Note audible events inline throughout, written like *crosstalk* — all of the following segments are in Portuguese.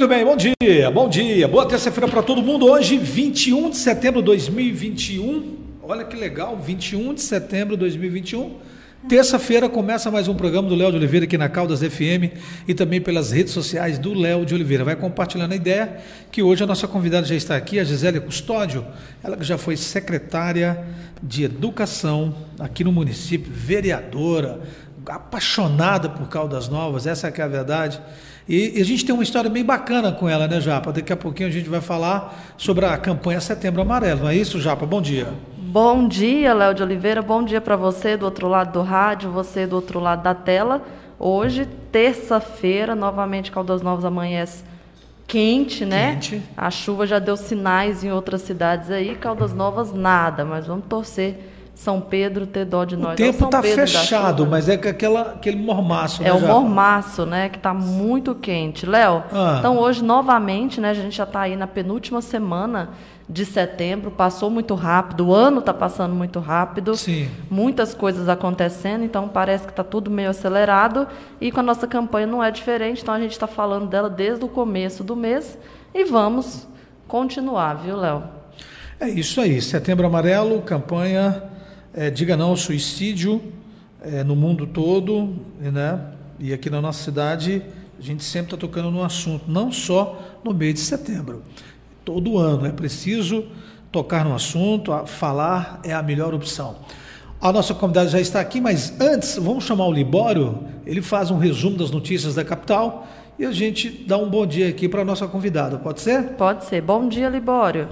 Muito bem, bom dia, bom dia, boa terça-feira para todo mundo. Hoje, 21 de setembro de 2021. Olha que legal, 21 de setembro de 2021. Terça-feira começa mais um programa do Léo de Oliveira aqui na Caldas FM e também pelas redes sociais do Léo de Oliveira. Vai compartilhando a ideia que hoje a nossa convidada já está aqui, a Gisele Custódio, ela que já foi secretária de Educação aqui no município, vereadora, apaixonada por Caldas Novas, essa é a verdade. E, e, a gente tem uma história bem bacana com ela, né, Japa? Daqui a pouquinho a gente vai falar sobre a campanha Setembro Amarelo, não é isso, Japa? Bom dia. Bom dia, Léo de Oliveira. Bom dia para você do outro lado do rádio, você do outro lado da tela. Hoje, terça-feira, novamente Caldas Novas amanhece quente, né? Quente. A chuva já deu sinais em outras cidades aí, Caldas Novas nada, mas vamos torcer são Pedro ter dó de nós. O tempo está fechado, mas é aquela, aquele mormaço. É né, o já? mormaço, né? Que está muito quente. Léo, ah. então hoje novamente, né? A gente já está aí na penúltima semana de setembro, passou muito rápido, o ano está passando muito rápido, Sim. muitas coisas acontecendo, então parece que está tudo meio acelerado e com a nossa campanha não é diferente, então a gente está falando dela desde o começo do mês e vamos continuar, viu, Léo? É isso aí, Setembro Amarelo, campanha é, Diga Não ao Suicídio é, no mundo todo, né? e aqui na nossa cidade a gente sempre está tocando no assunto, não só no mês de setembro todo ano. É preciso tocar no assunto, falar é a melhor opção. A nossa convidada já está aqui, mas antes, vamos chamar o Libório, ele faz um resumo das notícias da capital e a gente dá um bom dia aqui para a nossa convidada, pode ser? Pode ser. Bom dia, Libório.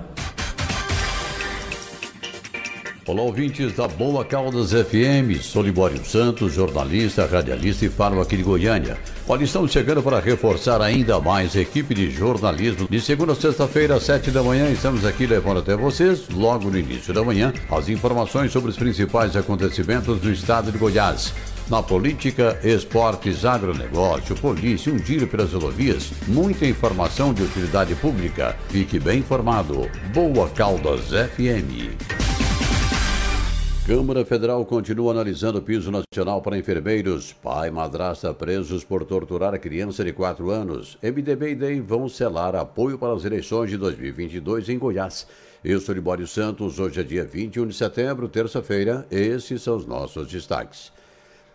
Olá, ouvintes da Boa Caldas FM. Sou Libório Santos, jornalista, radialista e falo aqui de Goiânia. Olha, estamos chegando para reforçar ainda mais a equipe de jornalismo. De segunda a sexta-feira, às sete da manhã, estamos aqui levando até vocês, logo no início da manhã, as informações sobre os principais acontecimentos do estado de Goiás. Na política, esportes, agronegócio, polícia, um giro pelas rodovias, muita informação de utilidade pública. Fique bem informado. Boa Caldas FM. Câmara Federal continua analisando o piso nacional para enfermeiros. Pai e madrasta presos por torturar a criança de 4 anos. MDB e DEM vão selar apoio para as eleições de 2022 em Goiás. Eu sou Libório Santos. Hoje é dia 21 de setembro, terça-feira. Esses são os nossos destaques.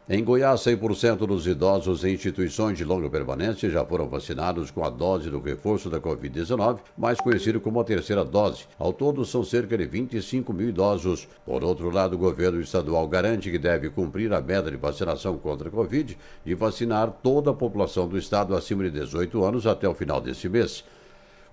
Em Goiás, 100% dos idosos em instituições de longa permanência já foram vacinados com a dose do reforço da Covid-19, mais conhecido como a terceira dose. Ao todo, são cerca de 25 mil idosos. Por outro lado, o governo estadual garante que deve cumprir a meta de vacinação contra a Covid de vacinar toda a população do estado acima de 18 anos até o final deste mês.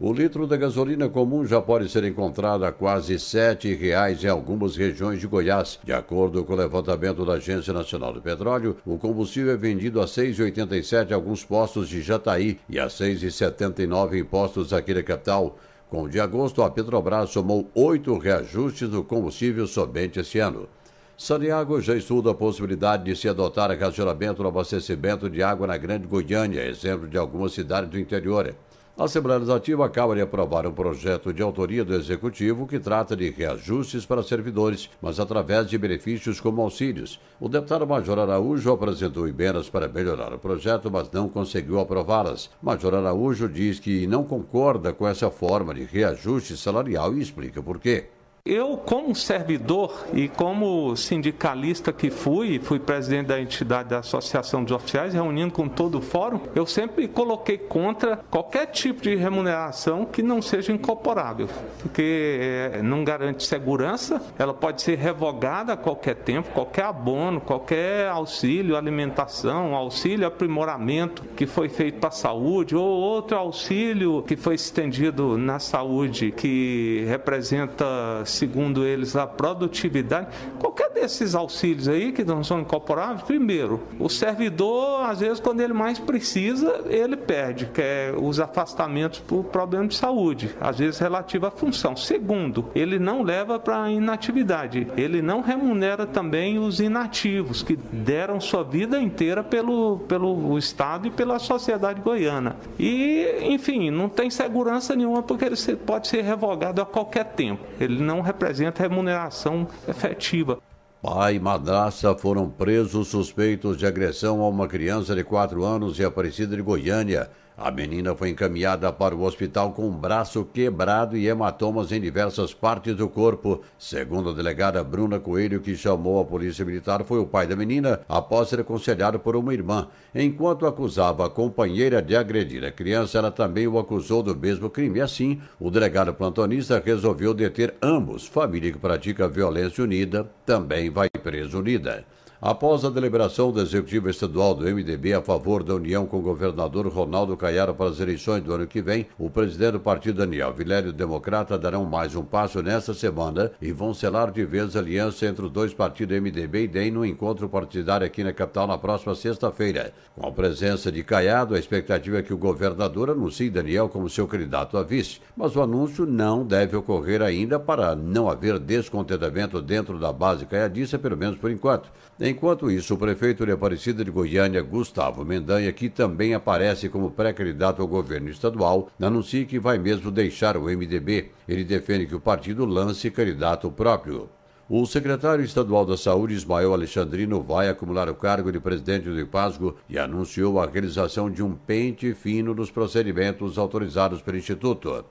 O litro da gasolina comum já pode ser encontrado a quase R$ 7,00 em algumas regiões de Goiás. De acordo com o levantamento da Agência Nacional do Petróleo, o combustível é vendido a R$ 6,87 em alguns postos de Jataí e a R$ 6,79 em postos aqui da capital. Com o de agosto, a Petrobras somou oito reajustes no combustível somente esse ano. Santiago já estuda a possibilidade de se adotar racionamento no abastecimento de água na Grande Goiânia, exemplo de algumas cidades do interior. A Assembleia Legislativa acaba de aprovar um projeto de autoria do Executivo que trata de reajustes para servidores, mas através de benefícios como auxílios. O deputado Major Araújo apresentou emendas para melhorar o projeto, mas não conseguiu aprová-las. Major Araújo diz que não concorda com essa forma de reajuste salarial e explica por quê. Eu, como servidor e como sindicalista que fui, fui presidente da entidade da Associação dos Oficiais, reunindo com todo o fórum, eu sempre coloquei contra qualquer tipo de remuneração que não seja incorporável, porque é, não garante segurança, ela pode ser revogada a qualquer tempo, qualquer abono, qualquer auxílio, alimentação, auxílio aprimoramento que foi feito para a saúde, ou outro auxílio que foi estendido na saúde, que representa segundo eles, a produtividade. Qualquer desses auxílios aí que não são incorporáveis, primeiro, o servidor, às vezes, quando ele mais precisa, ele perde, que é os afastamentos por problema de saúde, às vezes relativo à função. Segundo, ele não leva para inatividade, ele não remunera também os inativos que deram sua vida inteira pelo, pelo Estado e pela sociedade goiana. E, enfim, não tem segurança nenhuma porque ele pode ser revogado a qualquer tempo. Ele não não representa remuneração efetiva. Pai e madrasta foram presos suspeitos de agressão a uma criança de 4 anos em Aparecida de Goiânia. A menina foi encaminhada para o hospital com o braço quebrado e hematomas em diversas partes do corpo. Segundo a delegada Bruna Coelho, que chamou a polícia militar, foi o pai da menina após ser aconselhado por uma irmã. Enquanto acusava a companheira de agredir a criança, ela também o acusou do mesmo crime. Assim, o delegado plantonista resolveu deter ambos. Família que pratica violência unida também vai preso unida. Após a deliberação do Executivo Estadual do MDB a favor da união com o governador Ronaldo Caiara para as eleições do ano que vem, o presidente do partido Daniel Vilério Democrata darão mais um passo nesta semana e vão selar de vez a aliança entre os dois partidos MDB e DEM no encontro partidário aqui na capital na próxima sexta-feira. Com a presença de Caiado, a expectativa é que o governador anuncie Daniel como seu candidato a vice, mas o anúncio não deve ocorrer ainda para não haver descontentamento dentro da base caiadista, pelo menos por enquanto. Enquanto isso, o prefeito de Aparecida de Goiânia, Gustavo Mendanha, que também aparece como pré-candidato ao governo estadual, anuncia que vai mesmo deixar o MDB. Ele defende que o partido lance candidato próprio. O secretário estadual da Saúde, Ismael Alexandrino, vai acumular o cargo de presidente do IPASGO e anunciou a realização de um pente fino nos procedimentos autorizados pelo Instituto.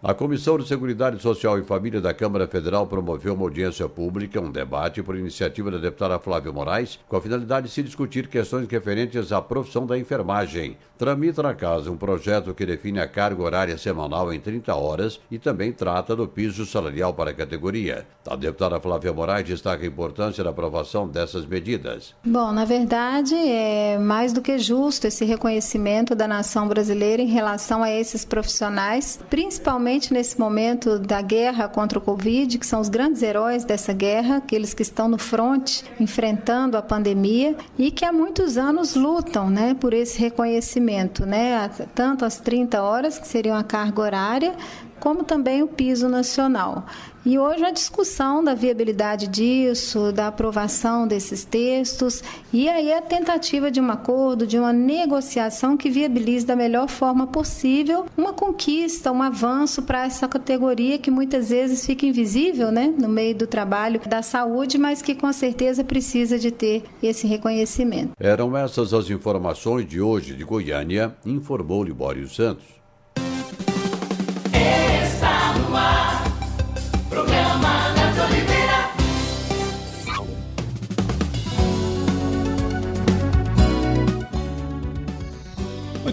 A Comissão de Seguridade Social e Família da Câmara Federal promoveu uma audiência pública, um debate por iniciativa da deputada Flávia Moraes, com a finalidade de se discutir questões referentes à profissão da enfermagem. Tramita na casa um projeto que define a carga horária semanal em 30 horas e também trata do piso salarial para a categoria. A deputada Flávia Moraes destaca a importância da aprovação dessas medidas. Bom, na verdade, é mais do que justo esse reconhecimento da nação brasileira em relação a esses profissionais, principalmente principalmente nesse momento da guerra contra o Covid, que são os grandes heróis dessa guerra, aqueles que estão no front enfrentando a pandemia e que há muitos anos lutam né, por esse reconhecimento, né, tanto as 30 horas, que seriam a carga horária, como também o piso nacional. E hoje a discussão da viabilidade disso, da aprovação desses textos, e aí a tentativa de um acordo, de uma negociação que viabilize da melhor forma possível uma conquista, um avanço para essa categoria que muitas vezes fica invisível né, no meio do trabalho da saúde, mas que com certeza precisa de ter esse reconhecimento. Eram essas as informações de hoje de Goiânia, informou Libório Santos.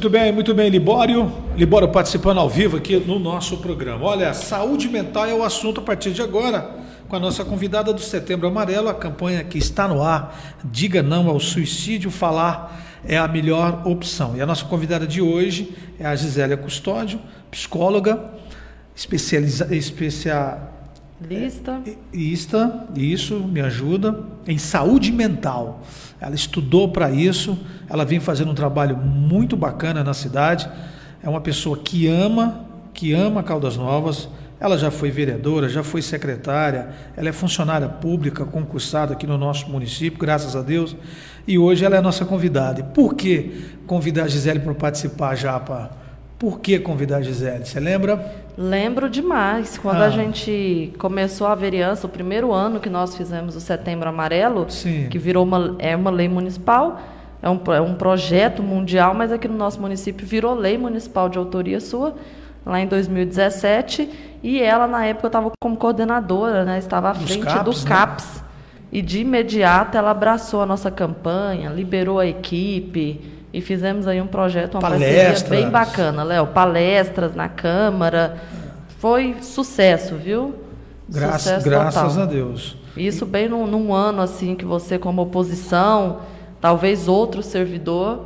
Muito bem, muito bem, Libório. Libório participando ao vivo aqui no nosso programa. Olha, saúde mental é o assunto a partir de agora, com a nossa convidada do Setembro Amarelo, a campanha que está no ar. Diga não ao suicídio, falar é a melhor opção. E a nossa convidada de hoje é a Gisélia Custódio, psicóloga, especializa, especia, Lista. Lista, isso, me ajuda, em saúde mental. Ela estudou para isso, ela vem fazendo um trabalho muito bacana na cidade. É uma pessoa que ama, que ama Caldas Novas. Ela já foi vereadora, já foi secretária, ela é funcionária pública concursada aqui no nosso município, graças a Deus. E hoje ela é nossa convidada. E por que convidar a Gisele para participar, Japa? Por que convidar a Gisele? Você lembra? Lembro demais. Quando ah. a gente começou a vereança, o primeiro ano que nós fizemos o Setembro Amarelo, Sim. que virou uma, é uma lei municipal, é um, é um projeto mundial, mas aqui no nosso município virou lei municipal de autoria sua, lá em 2017. E ela, na época, estava como coordenadora, né? estava à dos frente CAPs, dos CAPs. Né? E de imediato ela abraçou a nossa campanha, liberou a equipe e fizemos aí um projeto, uma palestras. parceria bem bacana, Léo. Palestras na Câmara. Foi sucesso, viu? Gra sucesso graças total. a Deus. Isso bem num, num, ano assim que você, como oposição, talvez outro servidor,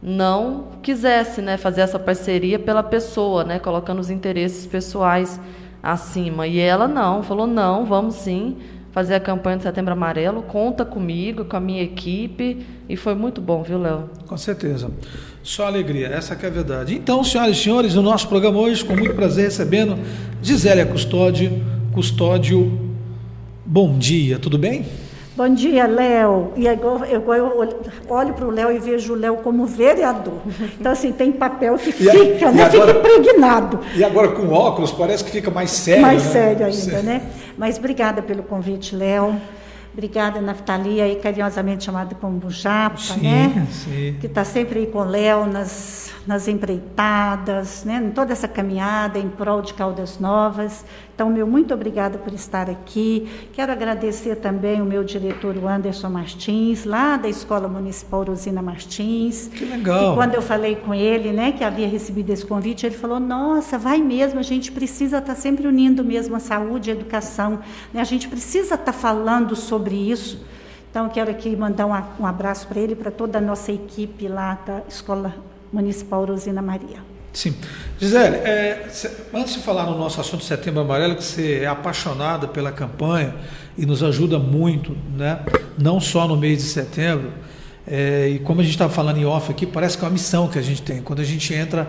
não quisesse né, fazer essa parceria pela pessoa, né, colocando os interesses pessoais acima. E ela não, falou: não, vamos sim fazer a campanha de Setembro Amarelo. Conta comigo, com a minha equipe. E foi muito bom, viu, Léo? Com certeza. Só alegria, essa é a verdade. Então, senhoras e senhores, o nosso programa hoje, com muito prazer, recebendo Gisélia Custódio. Custódio, bom dia, tudo bem? Bom dia, Léo. E agora eu, olho para o Léo e vejo o Léo como vereador. Então, assim, tem papel que *laughs* fica, né? Agora, fica impregnado. E agora com óculos parece que fica mais sério. Mais né? sério ainda, sério. né? Mas obrigada pelo convite, Léo. Obrigada, Naftalia, aí carinhosamente chamada como Bujapa, sim, né? Sim. Que está sempre aí com o Léo nas, nas empreitadas, né? Em toda essa caminhada em prol de Caldas Novas. Então, meu muito obrigada por estar aqui. Quero agradecer também o meu diretor, o Anderson Martins, lá da Escola Municipal Rosina Martins. Que legal. E quando eu falei com ele, né, que havia recebido esse convite, ele falou: Nossa, vai mesmo, a gente precisa estar tá sempre unindo mesmo a saúde e a educação. Né? A gente precisa estar tá falando sobre isso. Então, quero aqui mandar um, um abraço para ele, para toda a nossa equipe lá da Escola Municipal Rosina Maria. Sim. Gisele, é, antes de falar no nosso assunto Setembro Amarelo, que você é apaixonada pela campanha e nos ajuda muito, né? não só no mês de setembro, é, e como a gente estava falando em off aqui, parece que é uma missão que a gente tem. Quando a gente entra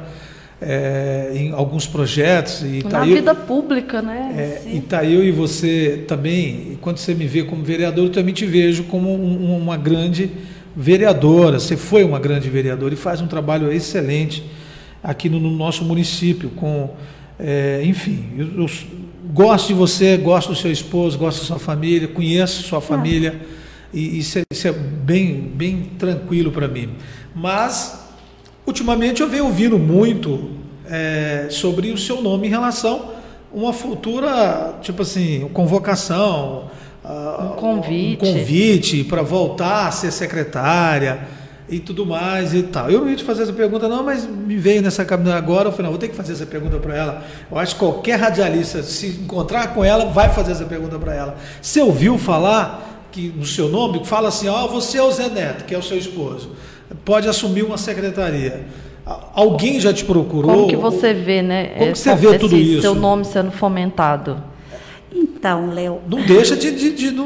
é, em alguns projetos. E tá Na eu, vida pública, né? É, e tá eu e você também, quando você me vê como vereador, eu também te vejo como um, uma grande vereadora. Você foi uma grande vereadora e faz um trabalho excelente aqui no, no nosso município, com, é, enfim, eu, eu, gosto de você, gosto do seu esposo, gosto da sua família, conheço sua família e isso é, isso é bem, bem tranquilo para mim. Mas ultimamente eu venho ouvindo muito é, sobre o seu nome em relação a uma futura, tipo assim, convocação, um convite, um convite para voltar a ser secretária e tudo mais e tal. Eu não ia te fazer essa pergunta, não, mas me veio nessa caminhada agora. Eu falei, não, vou ter que fazer essa pergunta para ela. Eu acho que qualquer radialista, se encontrar com ela, vai fazer essa pergunta para ela. Você ouviu falar que no seu nome fala assim: ó, oh, você é o Zé Neto, que é o seu esposo, pode assumir uma secretaria. Alguém já te procurou? Como que você vê, né? Como que você vê tudo isso? Seu nome sendo fomentado. Então, Léo. Não deixa de, de, de, de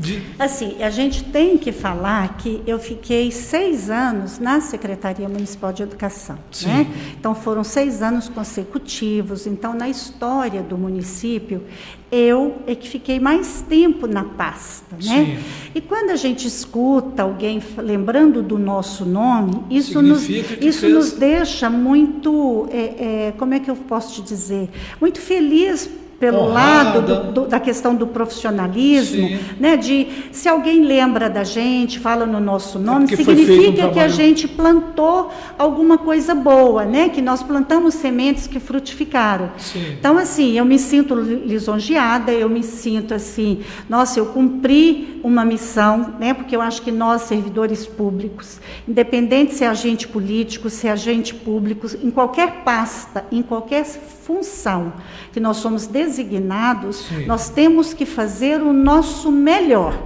de... Assim, a gente tem que falar que eu fiquei seis anos na Secretaria Municipal de Educação. Né? Então, foram seis anos consecutivos. Então, na história do município, eu é que fiquei mais tempo na pasta. Né? E quando a gente escuta alguém lembrando do nosso nome, isso, nos, isso fez... nos deixa muito, é, é, como é que eu posso te dizer, muito feliz pelo Honrada. lado do, do, da questão do profissionalismo, Sim. né? De se alguém lembra da gente, fala no nosso é nome, é significa um que a gente plantou alguma coisa boa, né? Que nós plantamos sementes que frutificaram. Sim. Então, assim, eu me sinto lisonjeada, eu me sinto assim, nossa, eu cumpri uma missão, né? Porque eu acho que nós, servidores públicos, independente se é agente político, se é agente público, em qualquer pasta, em qualquer função que nós somos designados, Sim. nós temos que fazer o nosso melhor.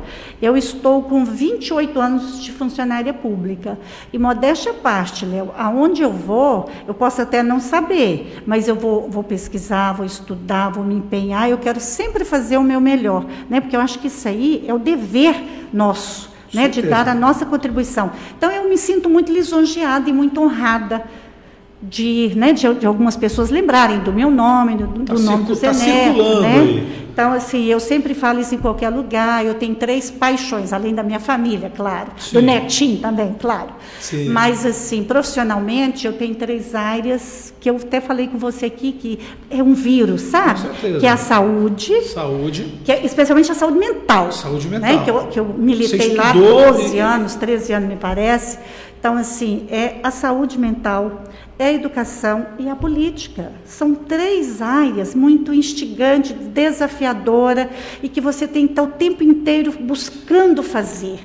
Eu estou com 28 anos de funcionária pública. E modéstia à parte, Léo, aonde eu vou, eu posso até não saber, mas eu vou, vou pesquisar, vou estudar, vou me empenhar, eu quero sempre fazer o meu melhor, né? porque eu acho que isso aí é o dever nosso. Né, de dar a nossa contribuição. Então, eu me sinto muito lisonjeada e muito honrada de, né, de, de, algumas pessoas lembrarem do meu nome, do, do tá nome do Zé tá né? Aí. Então, assim, eu sempre falo isso em qualquer lugar. Eu tenho três paixões, além da minha família, claro. Sim. Do netinho também, claro. Sim. Mas, assim, profissionalmente, eu tenho três áreas que eu até falei com você aqui, que é um vírus, sabe? Com certeza. Que é a saúde. Saúde. Que é, especialmente a saúde mental. Saúde mental. Né? Que, eu, que eu militei lá 12 e... anos, 13 anos, me parece. Então, assim, é a saúde mental é a educação e a política. São três áreas muito instigantes, desafiadora e que você tem que estar o tempo inteiro buscando fazer.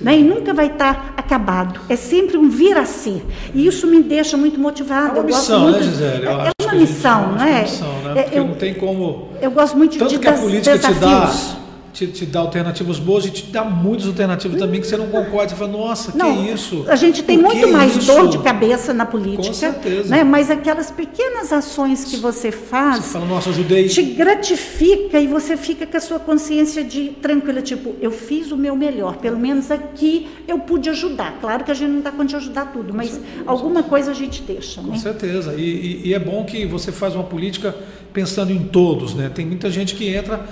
Né? E nunca vai estar acabado. É sempre um vir a ser. E isso me deixa muito motivada. É uma missão, muito, né, Gisele? Eu é, é uma missão, não é? Missão, né? Porque eu, não tem como. Eu gosto muito Tanto de que a política desafios. te dá te, te dá alternativas boas e te dá muitas alternativas também que você não concorda. Você fala, nossa, não, que isso? A gente tem Por muito mais isso? dor de cabeça na política. Com certeza. Né? Mas aquelas pequenas ações que você faz. Você fala, nossa, ajudei. Te gratifica e você fica com a sua consciência de tranquila, tipo, eu fiz o meu melhor. Pelo menos aqui eu pude ajudar. Claro que a gente não dá conta de ajudar tudo, mas alguma coisa a gente deixa. Com né? certeza. E, e, e é bom que você faz uma política pensando em todos, né? Tem muita gente que entra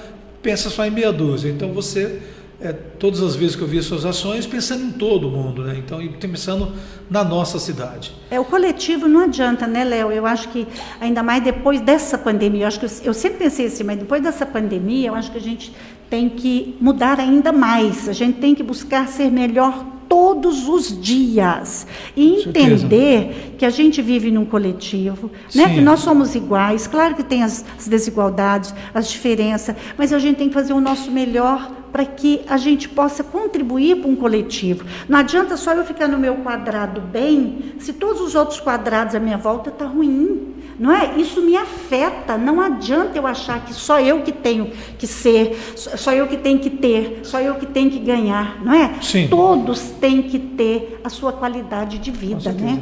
pensa só em meia dúzia. Então você, é, todas as vezes que eu vi suas ações, pensando em todo mundo, né? Então, e pensando na nossa cidade. É, o coletivo não adianta, né, Léo? Eu acho que, ainda mais depois dessa pandemia, eu acho que eu, eu sempre pensei assim, mas depois dessa pandemia, eu acho que a gente tem que mudar ainda mais. A gente tem que buscar ser melhor todos os dias e entender que a gente vive num coletivo, né? Que nós somos iguais. Claro que tem as, as desigualdades, as diferenças, mas a gente tem que fazer o nosso melhor para que a gente possa contribuir para um coletivo. Não adianta só eu ficar no meu quadrado bem, se todos os outros quadrados à minha volta estão tá ruim. Não é? Isso me afeta. Não adianta eu achar que só eu que tenho que ser, só eu que tenho que ter, só eu que tenho que ganhar, não é? Sim. Todos têm que ter a sua qualidade de vida, né?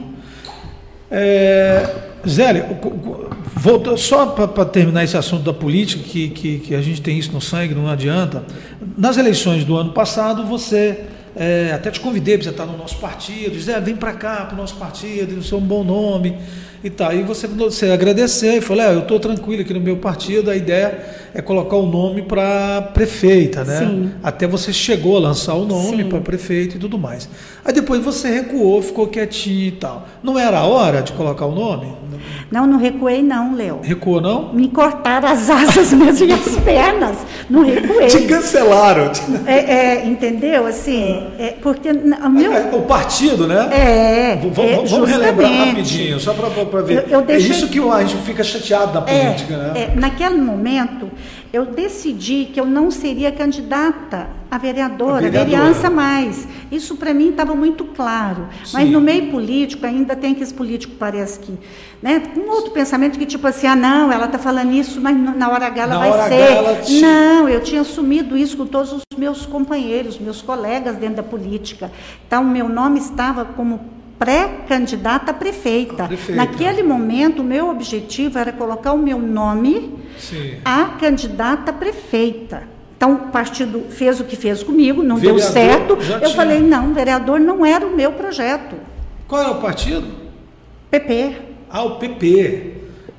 É, Zélia, volta, só para terminar esse assunto da política, que, que, que, a gente tem isso no sangue, não adianta. Nas eleições do ano passado, você é, até te convidei para você estar no nosso partido, Zé, vem para cá, para o nosso partido, você é um bom nome e tá. E você, você agradecer e falou, é, eu estou tranquilo aqui no meu partido, a ideia é colocar o nome para prefeita, né? Sim. Até você chegou a lançar o nome para prefeito e tudo mais. Aí depois você recuou, ficou quietinho e tal. Não era a hora de colocar o nome? Não, não recuei não, Léo. Recuou não? Me cortaram as asas *laughs* mesmo e as pernas. Não recuei. Te cancelaram. É, é, entendeu? Assim, é, porque o meu... O partido, né? É. V é vamos relembrar rapidinho, só para ver. Eu, eu deixei... É isso que a gente fica chateado é, política, né? É, naquele momento, eu decidi que eu não seria candidata a vereadora, a vereança mais. Isso para mim estava muito claro. Sim. Mas no meio político ainda tem que esse político parece que, né, um outro pensamento que tipo assim, ah não, ela está falando isso, mas na hora H ela na vai hora ser. Ela te... Não, eu tinha assumido isso com todos os meus companheiros, meus colegas dentro da política. Então meu nome estava como pré-candidata prefeita. prefeita. Naquele momento, o meu objetivo era colocar o meu nome Sim. a candidata prefeita. Então, o partido fez o que fez comigo, não vereador, deu certo. Eu tinha... falei, não, vereador não era o meu projeto. Qual é o partido? PP. Ah, o PP.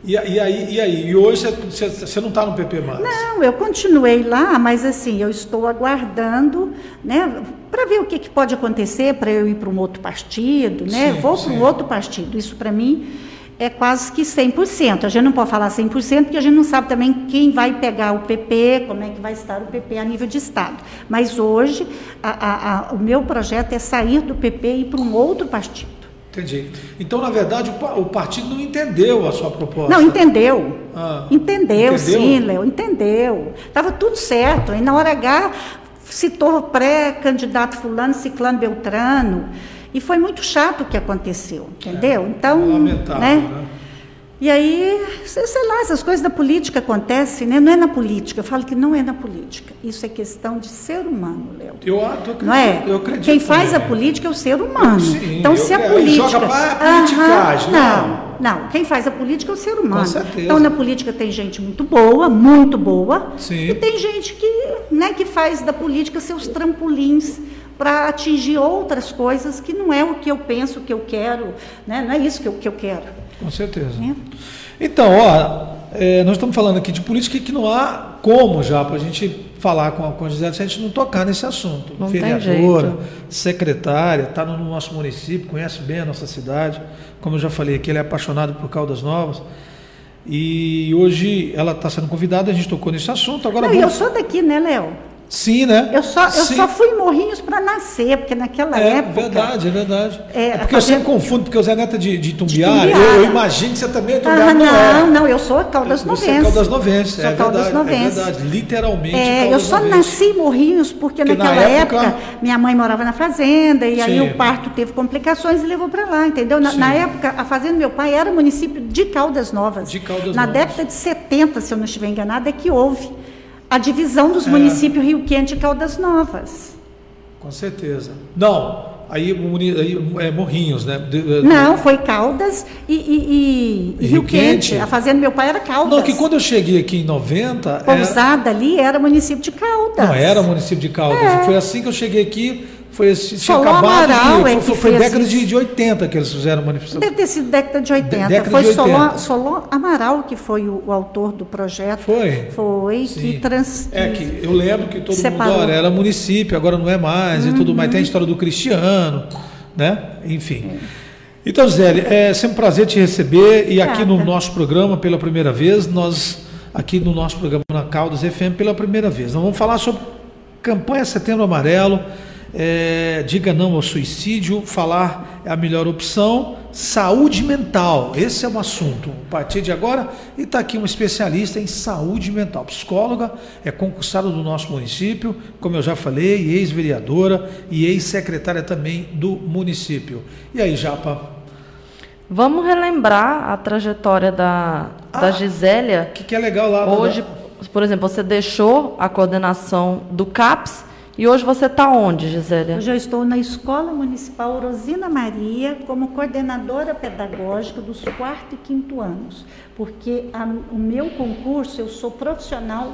E, e, aí, e aí? E hoje você, você não está no PP mais? Não, eu continuei lá, mas assim, eu estou aguardando, né, para ver o que, que pode acontecer para eu ir para um outro partido, né? Sim, Vou para um outro partido. Isso para mim é quase que 100%. A gente não pode falar 100% porque a gente não sabe também quem vai pegar o PP, como é que vai estar o PP a nível de Estado. Mas hoje, a, a, a, o meu projeto é sair do PP e ir para um outro partido. Entendi. Então, na verdade, o, partido não entendeu a sua proposta. Não, entendeu. Ah, entendeu, entendeu, sim, Léo, entendeu. Estava tudo certo. E na hora H, citou pré-candidato fulano, ciclano, beltrano. E foi muito chato o que aconteceu, entendeu? É, então, lamentável, né? né? E aí, sei, lá, essas coisas da política acontecem, né? Não é na política, eu falo que não é na política. Isso é questão de ser humano, Léo. Eu, eu acredito, não é? eu acredito. Quem faz a política é o ser humano. Sim, então, se a política. Joga para a politicagem, não, não, quem faz a política é o ser humano. Com certeza. Então, na política tem gente muito boa, muito boa. Sim. E tem gente que, né, que faz da política seus trampolins para atingir outras coisas que não é o que eu penso, o que eu quero, né? não é isso que eu, que eu quero. Com certeza. É. Então, ó, é, nós estamos falando aqui de política que não há como já para a gente falar com a, com a Gisele se a gente não tocar nesse assunto. Não Vereadora, secretária, está no nosso município, conhece bem a nossa cidade. Como eu já falei aqui, ele é apaixonado por Caldas Novas. E hoje ela está sendo convidada, a gente tocou nesse assunto. Agora não, vamos... eu sou daqui, né, Léo? Sim, né? Eu só, eu Sim. só fui em Morrinhos para nascer, porque naquela é, época. É verdade, é verdade. É, é porque eu sempre confundo, porque o Zé Neto é de, de Tumbiara, de Tumbiara. Eu, eu, imagino que você também é Tumbiara. Ah, não, não, é. não, eu sou Caldas Novense. Você é Caldas Novense, sou é Caldas verdade, Novense. é verdade, literalmente é, Eu só Novense. nasci em Morrinhos porque, porque naquela época, época, minha mãe morava na fazenda e Sim. aí o parto teve complicações e levou para lá, entendeu? Na, na, época, a fazenda do meu pai era município de Caldas Novas. De Caldas na Novas. década de 70, se eu não estiver enganada, é que houve a divisão dos é. municípios Rio Quente e Caldas Novas. Com certeza. Não, aí, aí é Morrinhos, né? De, de, não, foi Caldas e, e, e, e Rio, Quente. Quente. A fazenda do meu pai era Caldas. Não, que quando eu cheguei aqui em 90. Pousada era... ali era município de Caldas. Não, era município de Caldas. É. Foi assim que eu cheguei aqui, foi assim, tinha Solon acabado Amaral de, é foi, foi década de, de 80 que eles fizeram a manifestação. Deve ter sido década de 80. Década foi de 80. Solon, Solon Amaral que foi o, o, autor do projeto. Foi? Foi, Sim. que trans... É que eu lembro que todo separou. mundo, olha, era município, agora não é mais, uhum. e tudo mais. Tem a história do Cristiano, né? Enfim. É. Então, Zé, é sempre um prazer te receber e aqui no nosso programa, pela primeira vez, nós aqui no nosso programa na Caldas FM pela primeira vez. Nós vamos falar sobre campanha Setembro Amarelo, é, diga não ao suicídio, falar é a melhor opção, saúde mental, esse é um assunto. A partir de agora, e está aqui um especialista em saúde mental, psicóloga, é concursada do nosso município, como eu já falei, ex-vereadora e ex-secretária também do município. E aí, Japa? Vamos relembrar a trajetória da, ah, da Gisélia. O que, que, é legal lá? Hoje, da... por exemplo, você deixou a coordenação do CAPS e hoje você está onde, Gisélia? Hoje eu estou na Escola Municipal Rosina Maria como coordenadora pedagógica dos quarto e quinto anos, porque a, o meu concurso eu sou profissional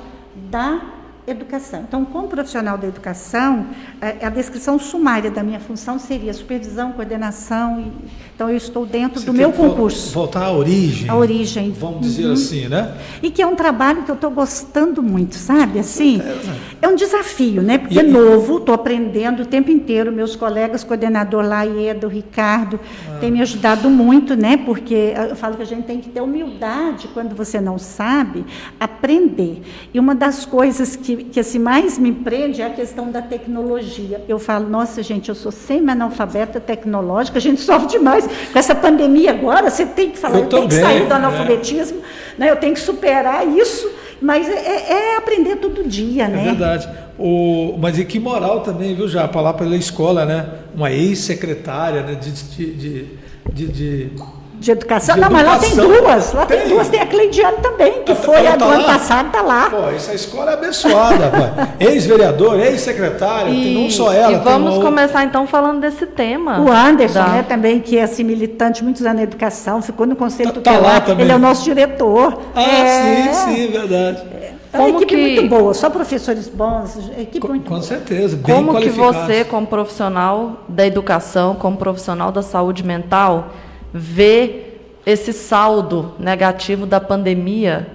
da educação. Então, como profissional da educação, a, a descrição sumária da minha função seria supervisão, coordenação. E, então, eu estou dentro Você do meu concurso. Voltar à origem. A origem. Vamos dizer uhum. assim, né? E que é um trabalho que eu estou gostando muito, sabe? Assim, é, é um desafio, né? Porque e, é novo, estou aprendendo o tempo inteiro. Meus colegas, coordenador lá, Ieda, o Ricardo, ah. têm me ajudado muito, né? Porque eu falo que a gente tem que ter humildade quando você não sabe, aprender. E uma das coisas que que assim, mais me prende é a questão da tecnologia. Eu falo, nossa, gente, eu sou semi-analfabeta tecnológica, a gente *laughs* sofre demais com essa pandemia agora, você tem que falar, eu, eu tenho que sair do é. analfabetismo, é. né, eu tenho que superar isso, mas é, é, é aprender todo dia, é né? É verdade. O, mas e que moral também, viu, já, falar pela escola, né? Uma ex-secretária né, de, de, de, de de educação. De não, educação. mas lá tem duas. Lá tem, tem duas. Tem a Cleidiane também, que foi a tá do lá? ano passado, tá lá. Pô, essa escola é abençoada, *laughs* Ex-vereador, ex-secretário, não só ela. E vamos uma... começar então falando desse tema. O Anderson, da... né, também, que é assim, militante muitos anos na educação, ficou no Conselho tá, Tutelar. Tá ele é o nosso diretor. Ah, é... sim, sim, verdade. É. Como uma equipe que... muito boa, só professores bons, equipe com, muito com boa. certeza, bem Como que você, como profissional da educação, como profissional da saúde mental, vê esse saldo negativo da pandemia,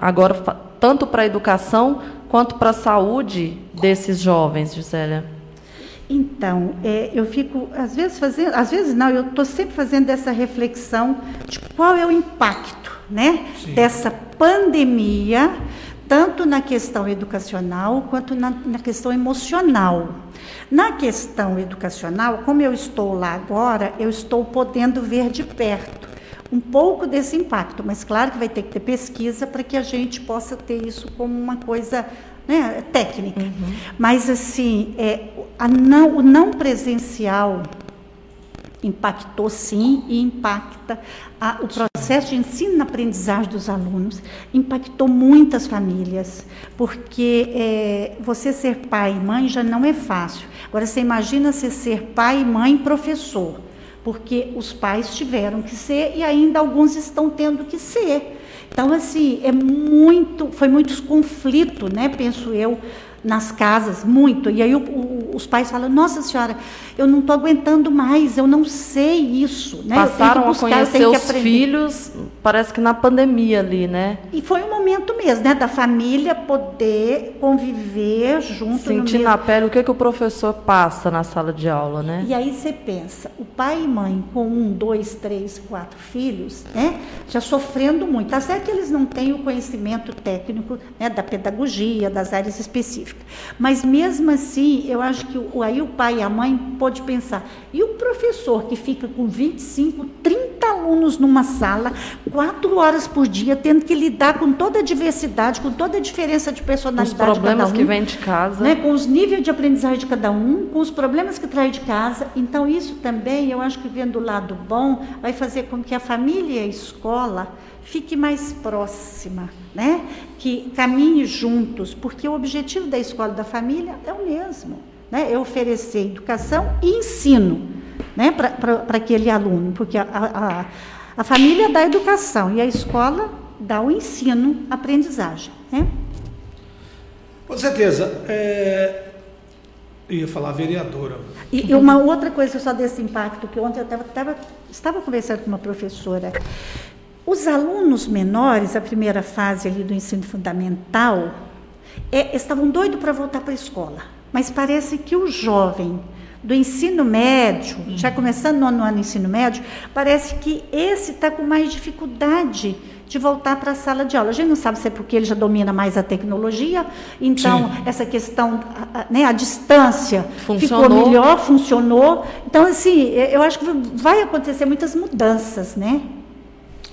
agora tanto para a educação quanto para a saúde desses jovens, Gisélia? Então, é, eu fico, às vezes, fazendo, às vezes não, eu estou sempre fazendo essa reflexão de qual é o impacto né, dessa pandemia, tanto na questão educacional quanto na, na questão emocional. Na questão educacional, como eu estou lá agora, eu estou podendo ver de perto um pouco desse impacto, mas claro que vai ter que ter pesquisa para que a gente possa ter isso como uma coisa né, técnica. Uhum. Mas assim, é, não, o não presencial impactou sim e impacta a, o processo de ensino-aprendizagem dos alunos, impactou muitas famílias, porque é, você ser pai e mãe já não é fácil. Agora você imagina você ser pai, mãe, professor porque os pais tiveram que ser e ainda alguns estão tendo que ser. Então, assim, é muito, foi muitos conflitos, né, penso eu, nas casas, muito. E aí o, o, os pais falam, nossa senhora, eu não estou aguentando mais, eu não sei isso. Né? Passaram buscar, a conhecer os filhos, parece que na pandemia ali, né? E foi um momento mesmo, né? Da família poder conviver junto. Sentir na pele o que, que o professor passa na sala de aula, né? E aí você pensa, o pai e mãe com um, dois, três, quatro filhos, né? Já sofrendo muito. Certo que eles não têm o conhecimento técnico né, da pedagogia, das áreas específicas. Mas mesmo assim, eu acho que aí o pai e a mãe pode pensar. E o professor que fica com 25, 30 alunos numa sala, quatro horas por dia, tendo que lidar com toda a diversidade, com toda a diferença de personalidade os problemas um, que vem de casa. Né, com os níveis de aprendizagem de cada um, com os problemas que traz de casa. Então, isso também, eu acho que vendo o lado bom, vai fazer com que a família e a escola fique mais próxima, né? que caminhe juntos, porque o objetivo da escola da família é o mesmo né, é oferecer educação e ensino né, para aquele aluno, porque a, a, a, família dá educação e a escola dá o ensino, aprendizagem. Né? Com certeza. É... Eu ia falar vereadora. E, e, uma outra coisa só desse impacto, que ontem eu tava, tava, estava conversando com uma professora. Os alunos menores, a primeira fase ali do ensino fundamental, é, estavam doidos para voltar para a escola mas parece que o jovem do ensino médio, já começando no ano ensino médio, parece que esse está com mais dificuldade de voltar para a sala de aula. A gente não sabe se é porque ele já domina mais a tecnologia, então Sim. essa questão, né, a distância funcionou. ficou melhor, funcionou. Então, assim, eu acho que vai acontecer muitas mudanças, né?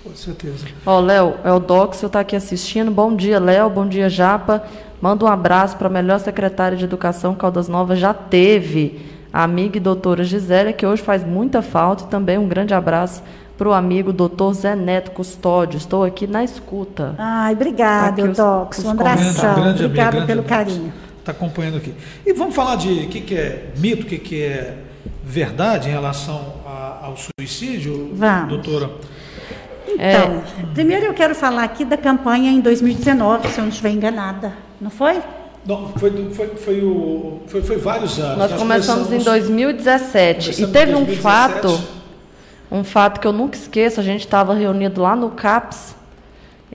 Com certeza. Ó, oh, Léo, é o Dox, eu está aqui assistindo. Bom dia, Léo. Bom dia, Japa. Manda um abraço para a melhor secretária de Educação Caldas Novas já teve, a amiga e doutora Gisélia, que hoje faz muita falta, e também um grande abraço para o amigo doutor Zé Neto Custódio. Estou aqui na escuta. Ai, obrigada, tá Dox. Um abração. Grande, Obrigada amigo, pelo carinho. Está acompanhando aqui. E vamos falar de o que, que é mito, o que, que é verdade em relação a, ao suicídio, vamos. doutora? Então, é... primeiro eu quero falar aqui da campanha em 2019, se eu não estiver enganada, não foi? Não, foi, foi, foi, o, foi, foi vários anos. Nós, Nós começamos, começamos, em 2017 e teve 2017. um fato, um fato que eu nunca esqueço. A gente estava reunido lá no CAPS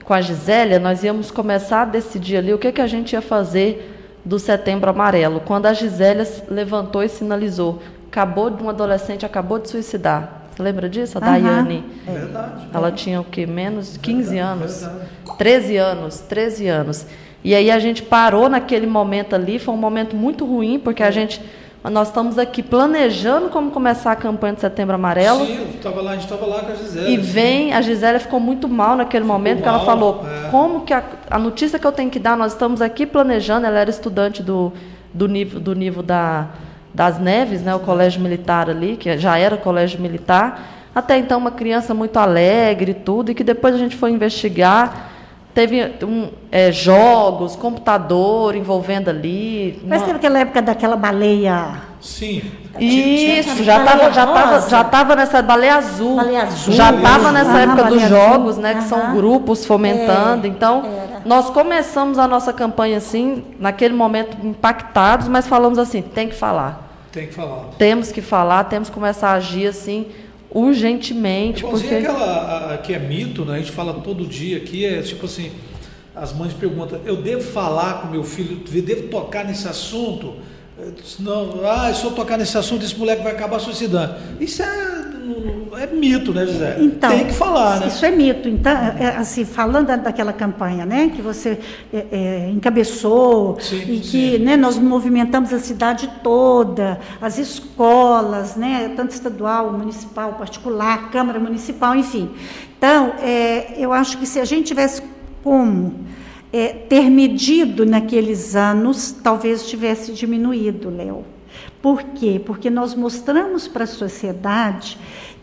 com a Gisélia. Nós íamos começar a decidir ali o que, que a gente ia fazer do Setembro Amarelo. Quando a Gisélia levantou e sinalizou, acabou de um adolescente acabou de suicidar. Você lembra disso? A uhum. Daiane. É. Verdade. Ela tinha o quê? Menos de 15 verdade, anos. Verdade. 13 anos, 13 anos. E aí a gente parou naquele momento ali, foi um momento muito ruim, porque a gente nós estamos aqui planejando como começar a campanha de Setembro Amarelo. Sim, eu estava lá, a gente estava lá com a Gisele. E vem, a Gisele ficou muito mal naquele ficou momento, que ela falou, é. como que a, a, notícia que eu tenho que dar, nós estamos aqui planejando, ela era estudante do, do nível, do nível da, das Neves, né, o colégio militar ali, que já era colégio militar. Até então uma criança muito alegre e tudo, e que depois a gente foi investigar teve um, é, jogos, computador envolvendo ali. Mas uma... teve aquela época daquela baleia. Sim. Isso, já estava já tava, já tava nessa baleia azul. Baleia azul. Já estava nessa ah, época dos jogos, azul. né? Que são grupos fomentando. É, então, era. nós começamos a nossa campanha assim, naquele momento impactados, mas falamos assim, tem que falar. Tem que falar. Temos que falar, temos que começar a agir assim urgentemente. É porque aquela a, que é mito, né? A gente fala todo dia aqui, é tipo assim, as mães perguntam, eu devo falar com meu filho, devo tocar nesse assunto? Não, ah, se eu tocar nesse assunto, esse moleque vai acabar suicidando. Isso é, é mito, né, José? Então, Tem que falar, né? Isso é mito. Então, é, é assim, falando daquela campanha, né, que você é, é, encabeçou sim, e que, né, nós movimentamos a cidade toda, as escolas, né, tanto estadual, municipal, particular, Câmara Municipal, enfim. Então, é, eu acho que se a gente tivesse como é, ter medido naqueles anos, talvez tivesse diminuído, Léo. Por quê? Porque nós mostramos para a sociedade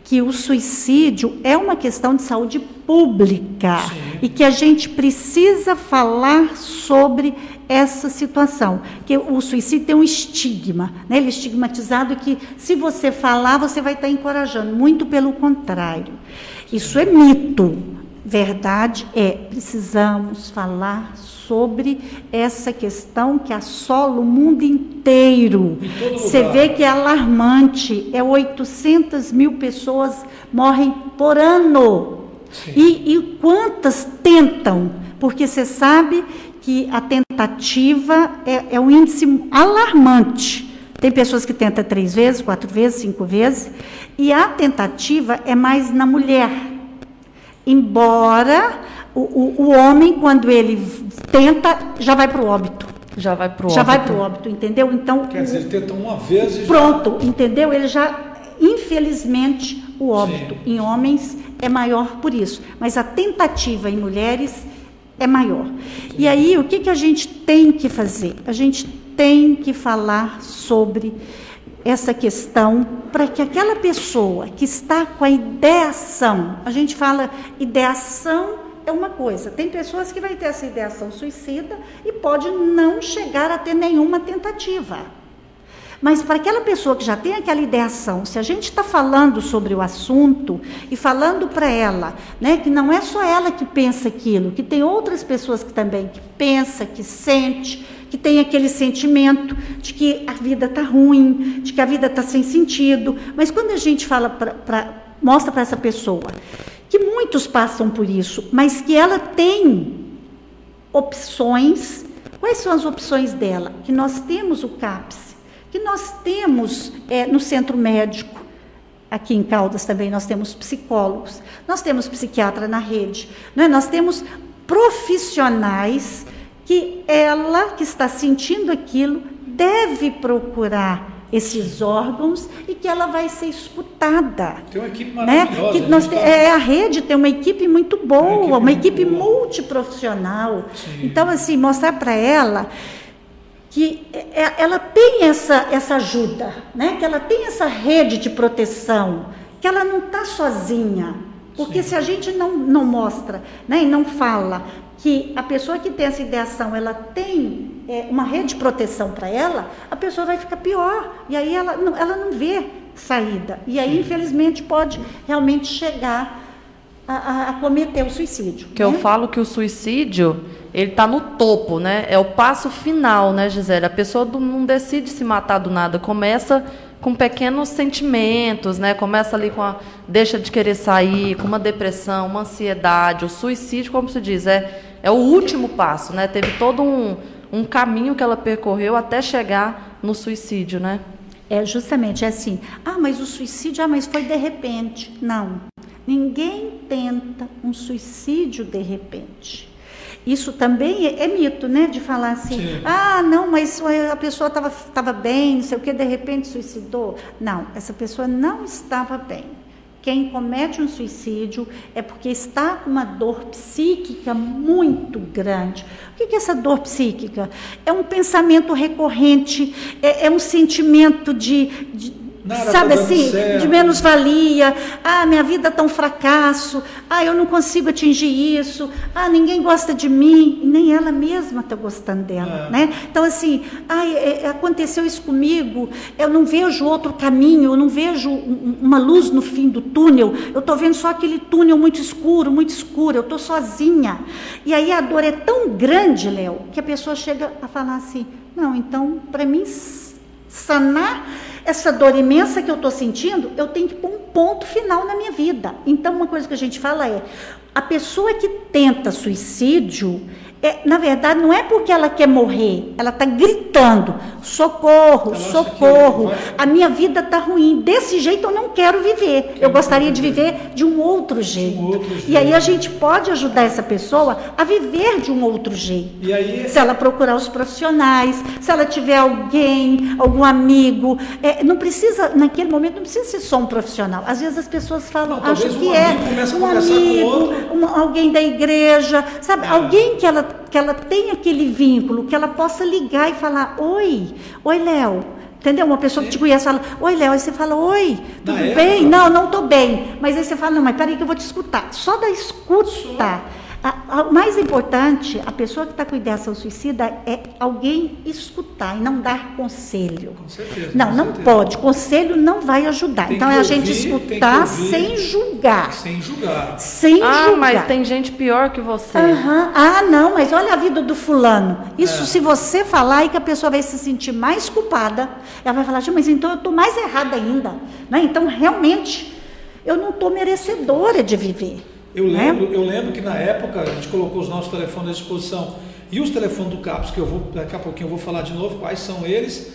que o suicídio é uma questão de saúde pública Sim. e que a gente precisa falar sobre essa situação, que o suicídio tem um estigma, né? ele é estigmatizado que se você falar você vai estar encorajando, muito pelo contrário. Isso é mito. Verdade é, precisamos falar sobre essa questão que assola o mundo inteiro. Você vê que é alarmante, é 800 mil pessoas morrem por ano. E, e quantas tentam? Porque você sabe que a tentativa é, é um índice alarmante. Tem pessoas que tentam três vezes, quatro vezes, cinco vezes, e a tentativa é mais na mulher Embora o, o, o homem, quando ele tenta, já vai para o óbito. Já vai para o óbito. Já vai para o óbito, entendeu? Então. Quer dizer, ele tenta uma vez e Pronto, já... entendeu? Ele já, infelizmente, o óbito Sim. em homens é maior por isso. Mas a tentativa em mulheres é maior. Sim. E aí, o que, que a gente tem que fazer? A gente tem que falar sobre essa questão para que aquela pessoa que está com a ideação, a gente fala ideação é uma coisa, tem pessoas que vai ter essa ideação suicida e pode não chegar a ter nenhuma tentativa. Mas para aquela pessoa que já tem aquela ideação, se a gente está falando sobre o assunto e falando para ela, né, que não é só ela que pensa aquilo, que tem outras pessoas que também que pensa, que sente, que tem aquele sentimento de que a vida está ruim, de que a vida está sem sentido. Mas quando a gente fala pra, pra mostra para essa pessoa que muitos passam por isso, mas que ela tem opções. Quais são as opções dela? Que nós temos o CAPS, que nós temos é, no centro médico aqui em Caldas também nós temos psicólogos, nós temos psiquiatra na rede, não é? nós temos profissionais que ela que está sentindo aquilo deve procurar esses órgãos e que ela vai ser escutada. Tem uma equipe né? maravilhosa. Que né? nós, é, a rede tem uma equipe muito boa, uma equipe equipe, muito boa. multiprofissional. Sim. Então, assim, mostrar para ela que é- ela tem essa, essa ajuda, né? que ela tem essa rede de proteção, que ela não está sozinha. Porque Sim. se a gente não, não mostra né, e não fala que a pessoa que tem essa ideação, ela tem é, uma rede de proteção para ela, a pessoa vai ficar pior. E aí ela não, ela não vê saída. E aí, infelizmente, pode realmente chegar a, a- a cometer o suicídio. Que eu né? falo que o suicídio, ele está no topo, né? É o passo final, né, Gisele? A pessoa não decide se matar do nada, começa com pequenos sentimentos, né? Começa ali com a deixa de querer sair, com uma depressão, uma ansiedade, o suicídio, como se diz, é, é o último passo, né? Teve todo um, um caminho que ela percorreu até chegar no suicídio, né? É justamente assim. Ah, mas o suicídio, ah, mas foi de repente. Não. Ninguém tenta um suicídio de repente. Isso também é, é mito, né? De falar assim, Sim. ah, não, mas a pessoa estava tava bem, não sei o que, de repente suicidou. Não, essa pessoa não estava bem. Quem comete um suicídio é porque está com uma dor psíquica muito grande. O que é essa dor psíquica? É um pensamento recorrente, é, é um sentimento de, de- Nada sabe tá dando assim, certo. de menos-valia. Ah, minha vida está um fracasso. Ah, eu não consigo atingir isso. Ah, ninguém gosta de mim. E nem ela mesma está gostando dela, É. né? Então, assim, ai, é, aconteceu isso comigo, eu não vejo outro caminho, eu não vejo um- uma luz no fim do túnel, eu estou vendo só aquele túnel muito escuro, muito escuro, eu estou sozinha. E aí a dor é tão grande, Léo, que a pessoa chega a falar assim: não, então, para mim sanar essa dor imensa que eu estou sentindo, eu tenho que pôr um ponto final na minha vida. Então, uma coisa que a gente fala é: a pessoa que tenta suicídio, é, na verdade, não é porque ela quer morrer, ela está gritando: socorro, Ela socorro, vai- a minha vida está ruim, desse jeito eu não quero viver, eu gostaria de viver de um outro jeito. outro E aí jeito. a gente pode ajudar essa pessoa a viver de um outro jeito. E aí, Se ela procurar os profissionais, se ela tiver alguém, algum amigo, é, não precisa, naquele momento, não precisa ser só um profissional. Às vezes as pessoas falam, Não, um que é um conversar com amigo, um- alguém da igreja, sabe? É. Alguém que ela, que ela tenha aquele vínculo, que ela possa ligar e falar, oi, oi Léo. Entendeu? Uma pessoa que te conhece fala, oi Léo, aí você fala, oi, Na tudo época- bem? Não, não estou bem. Mas aí você fala, não, mas peraí que eu vou te escutar. Só da escuta. A- a- O mais importante, a pessoa que está com ideação suicida é alguém escutar e não dar conselho. Com certeza, Não, com não certeza. pode. Conselho não vai ajudar. Tem então é a gente ouvir, escutar sem julgar. sem julgar. Sem Ah, julgar. mas tem gente pior que você. Aham. Ah, não, mas olha a vida do fulano. Isso É. se você falar aí que a pessoa vai se sentir mais culpada, ela vai falar, "Gente, mas então eu estou mais errada ainda. Né? Então, realmente, eu não estou merecedora de viver. Eu né? lembro, eu lembro que na época a gente colocou os nossos telefones à disposição e os telefones do CAPS, que eu vou, daqui a pouquinho eu vou falar de novo quais são eles.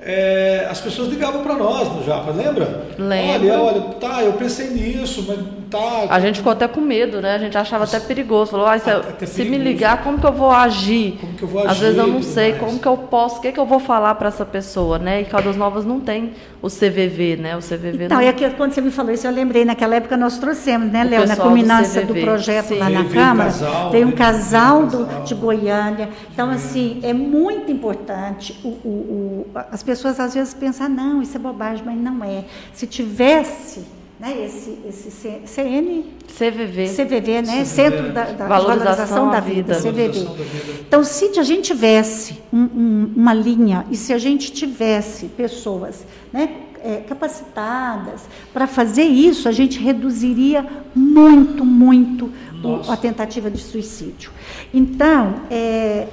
é, as pessoas ligavam para nós no Japa, lembra? Lembro. Olha, olha, tá, eu pensei nisso, mas tá. A gente ficou até com medo, né? A gente achava até perigoso. Falou, ah, se, eu- Até se me ligar, como que eu vou agir? Como que eu vou Às agir vezes eu não sei mais. como que eu posso, o que, que eu vou falar para essa pessoa, né? E Caldas Novas não tem o CVV, né? O CVV Então, não. é que quando você me falou isso, eu lembrei, naquela época nós trouxemos, né, Léo, na do culminância do, CVV, projeto sim. lá na um Câmara, casal, veio um né? casal, um do- casal. de Goiânia. Então, assim, é muito importante. O, o- o- as pessoas às vezes pensam, ah, não, isso é bobagem, mas não é. Se tivesse né, esse, esse CN, CVV. CVV, né, CVV. Centro da, da Valorização Valorização da Vida, Vida. CVV. Valorização da vida. Então, se a gente tivesse um- um- uma linha e se a gente tivesse pessoas né, é, capacitadas para fazer isso, a gente reduziria muito, muito o- a tentativa de suicídio. Então, é,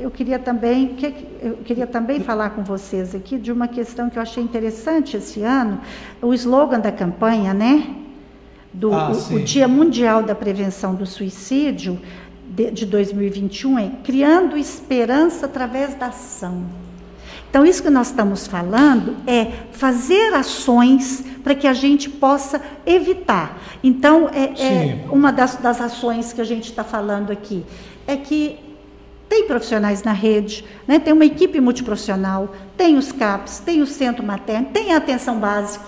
eu queria também, que- eu queria também falar com vocês aqui de uma questão que eu achei interessante esse ano, o slogan da campanha, né? Do Ah, o- o Dia Mundial da Prevenção do Suicídio de, de 2021 é criando esperança através da ação. Então, isso que nós estamos falando é fazer ações para que a gente possa evitar. Então, é, é uma das, das ações que a gente está falando aqui é que tem profissionais na rede, né? tem uma equipe multiprofissional, tem os CAPs, tem o centro materno, tem a atenção básica,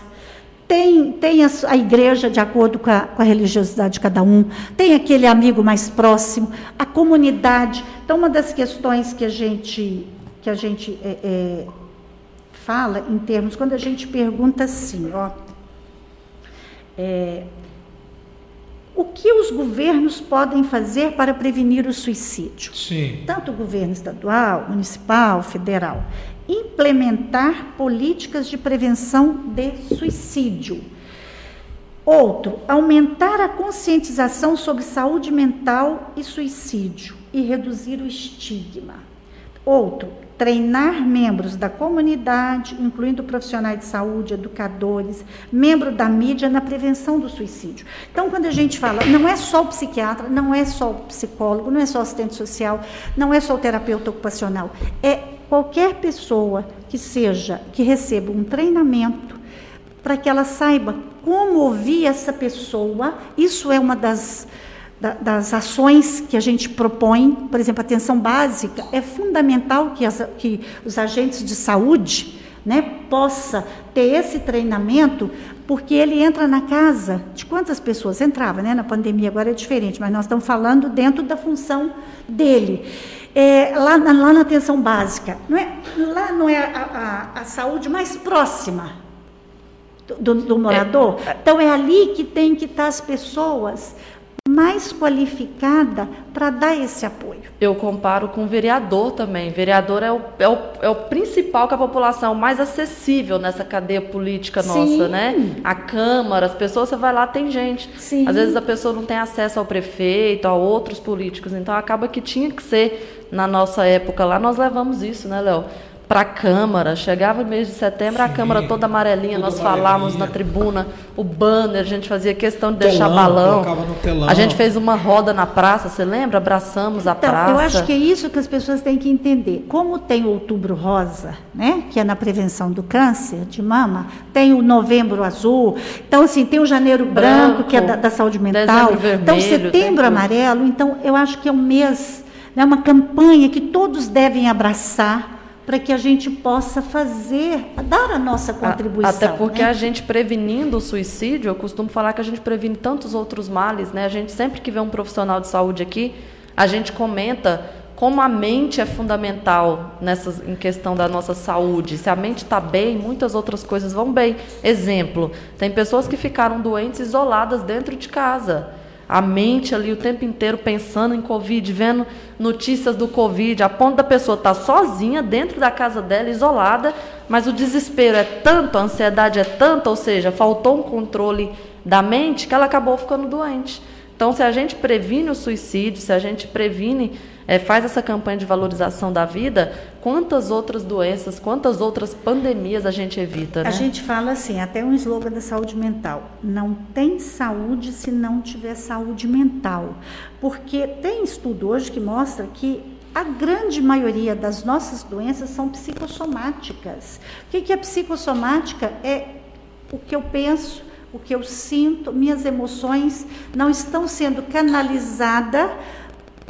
tem, tem a, a igreja de acordo com a, com a, religiosidade de cada um, tem aquele amigo mais próximo, a comunidade. Então, uma das questões que a gente, que a gente é, é, fala em termos, quando a gente pergunta assim, ó, é, o que os governos podem fazer para prevenir o suicídio? Sim. Tanto o governo estadual, municipal, federal. Implementar políticas de prevenção de suicídio. Outro, aumentar a conscientização sobre saúde mental e suicídio e reduzir o estigma. Outro, treinar membros da comunidade, incluindo profissionais de saúde, educadores, membros da mídia na prevenção do suicídio. Então, quando a gente fala, não é só o psiquiatra, não é só o psicólogo, não é só o assistente social, não é só o terapeuta ocupacional, é qualquer pessoa que seja, que receba um treinamento para que ela saiba como ouvir essa pessoa. Isso é uma das das ações que a gente propõe, por exemplo, atenção básica, é fundamental que, as, que os agentes de saúde né, possa ter esse treinamento, porque ele entra na casa de quantas pessoas entrava, né? Na pandemia agora é diferente, mas nós estamos falando dentro da função dele. É, lá, na, lá na atenção básica, não é, lá não é a, a, a saúde mais próxima do, do morador. É, é. Então é ali que tem que estar as pessoas mais qualificada para dar esse apoio. Eu comparo com o vereador também. vereador é o, é, o, é o principal que a população mais acessível nessa cadeia política Sim. nossa, né? A Câmara, as pessoas, você vai lá, tem gente. Sim. Às vezes a pessoa não tem acesso ao prefeito, a outros políticos. Então acaba que tinha que ser, na nossa época lá, nós levamos isso, né, Léo? Para a Câmara. Chegava o mês de setembro, Sim, a Câmara toda amarelinha, nós falávamos na tribuna, o banner, a gente fazia questão de telão, deixar balão. A gente fez uma roda na praça, você lembra? Abraçamos a então, praça. Eu acho que é isso que as pessoas têm que entender. Como tem o outubro rosa, né, que é na prevenção do câncer de mama, tem o novembro azul, então assim, tem o janeiro branco, branco que é da, da saúde mental. Vermelho, então, setembro amarelo, então eu acho que é um mês, né, uma campanha que todos devem abraçar para que a gente possa fazer, dar a nossa contribuição. Até porque né? a gente prevenindo o suicídio, eu costumo falar que a gente previne tantos outros males, né? A gente sempre que vê um profissional de saúde aqui, a gente comenta como a mente é fundamental nessas, em questão da nossa saúde. Se a mente está bem, muitas outras coisas vão bem. Exemplo, tem pessoas que ficaram doentes isoladas dentro de casa a mente ali o tempo inteiro pensando em Covid, vendo notícias do Covid, a ponto da pessoa estar tá sozinha dentro da casa dela, isolada, mas o desespero é tanto, a ansiedade é tanta, ou seja, faltou um controle da mente que ela acabou ficando doente. Então, se a gente previne o suicídio, se a gente previne é, faz essa campanha de valorização da vida, quantas outras doenças, quantas outras pandemias a gente evita? Né? A gente fala assim, até um slogan da saúde mental: não tem saúde se não tiver saúde mental. Porque tem estudo hoje que mostra que a grande maioria das nossas doenças são psicossomáticas. O que é psicossomática? É o que eu penso, o que eu sinto, minhas emoções não estão sendo canalizadas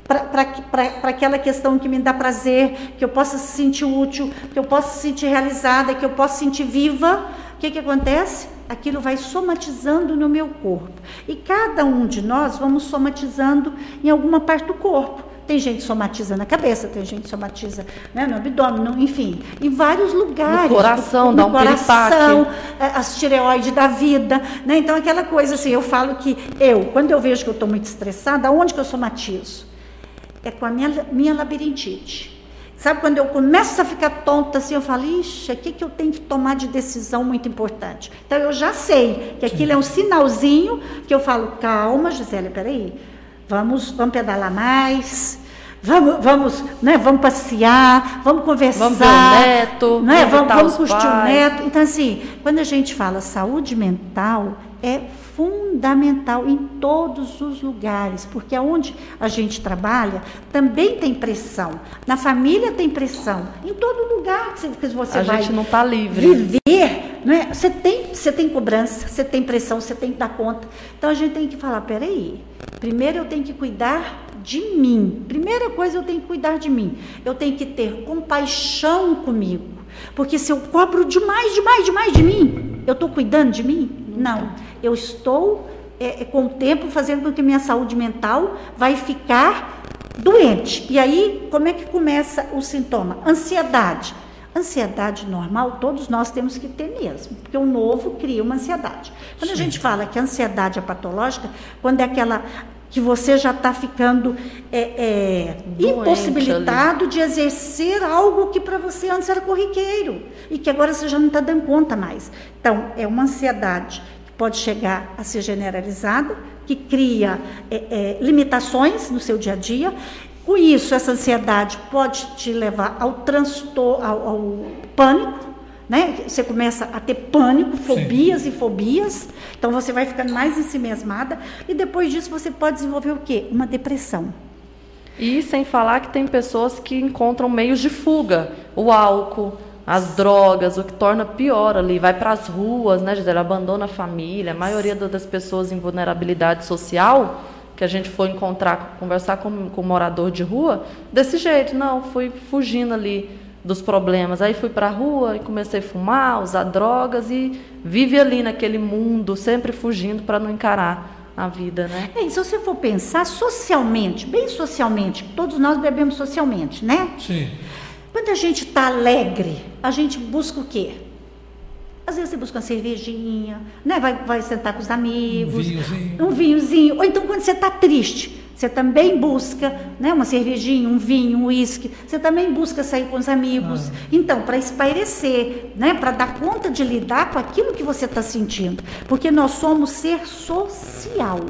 para aquela questão que me dá prazer, que eu possa se sentir útil, que eu possa se sentir realizada, que eu possa se sentir viva. O que, que acontece? Aquilo vai somatizando no meu corpo. E cada um de nós vamos somatizando em alguma parte do corpo. Tem gente que somatiza na cabeça, tem gente que somatiza né, no abdômen, enfim, em vários lugares. No coração, no, dá um coração, é, as tireoides da vida. Né? Então, aquela coisa assim, eu falo que eu, quando eu vejo que eu estou muito estressada, aonde que eu somatizo? É com a minha, minha labirintite. Sabe, quando eu começo a ficar tonta assim, eu falo, ixi, o que, que eu tenho que tomar de decisão muito importante? Então eu já sei que aquilo Sim. é um sinalzinho que eu falo, calma, Gisele, peraí, vamos, vamos pedalar mais, vamos, vamos, né, vamos passear, vamos conversar. Vamos ver o neto, né, vamos, vamos curtir o neto. Então, assim, quando a gente fala saúde mental, é fundamental em todos os lugares, porque aonde a gente trabalha também tem pressão. Na família tem pressão. Em todo lugar que você a vai. A gente não está livre. Viver, não é? Você tem, você tem cobrança, você tem pressão, você tem que dar conta. Então a gente tem que falar, peraí, primeiro eu tenho que cuidar de mim. Primeira coisa, eu tenho que cuidar de mim. Eu tenho que ter compaixão comigo. Porque se eu cobro demais, demais, demais de mim, eu estou cuidando de mim? Não. Eu estou, é, é, com o tempo, fazendo com que minha saúde mental vai ficar doente. E aí, como é que começa o sintoma? Ansiedade. Ansiedade normal, todos nós temos que ter mesmo, porque o novo cria uma ansiedade. Quando Sim. a gente fala que a ansiedade é patológica, quando é aquela que você já está ficando é, é, impossibilitado ali. de exercer algo que para você antes era corriqueiro e que agora você já não está dando conta mais. Então, é uma ansiedade pode chegar a ser generalizada, que cria é, é limitações no seu dia a dia. Com isso, essa ansiedade pode te levar ao transtorno, ao, ao pânico, né? Você começa a ter pânico, fobias Sim. e fobias. Então você vai ficando mais ensimesmada e depois disso você pode desenvolver o quê? Uma depressão. E sem falar que tem pessoas que encontram meios de fuga, o álcool, as drogas, o que torna pior ali, vai para as ruas, né, Gisele, abandona a família. A maioria das pessoas em vulnerabilidade social que a gente foi encontrar, conversar com, com um morador de rua, desse jeito, não, fui fugindo ali dos problemas. Aí fui para a rua e comecei a fumar, usar drogas e vive ali naquele mundo, sempre fugindo para não encarar a vida, né? É, se você for pensar socialmente, bem socialmente, todos nós bebemos socialmente, né? Sim. Quando a gente está alegre, a gente busca o quê? Às vezes você busca uma cervejinha, né? vai, vai sentar com os amigos. Um vinhozinho. Um vinhozinho. Ou então quando você está triste, você também busca né, uma cervejinha, um vinho, um uísque. Você também busca sair com os amigos. Ah. Então, para espairecer, né, para dar conta de lidar com aquilo que você está sentindo. Porque nós somos ser social.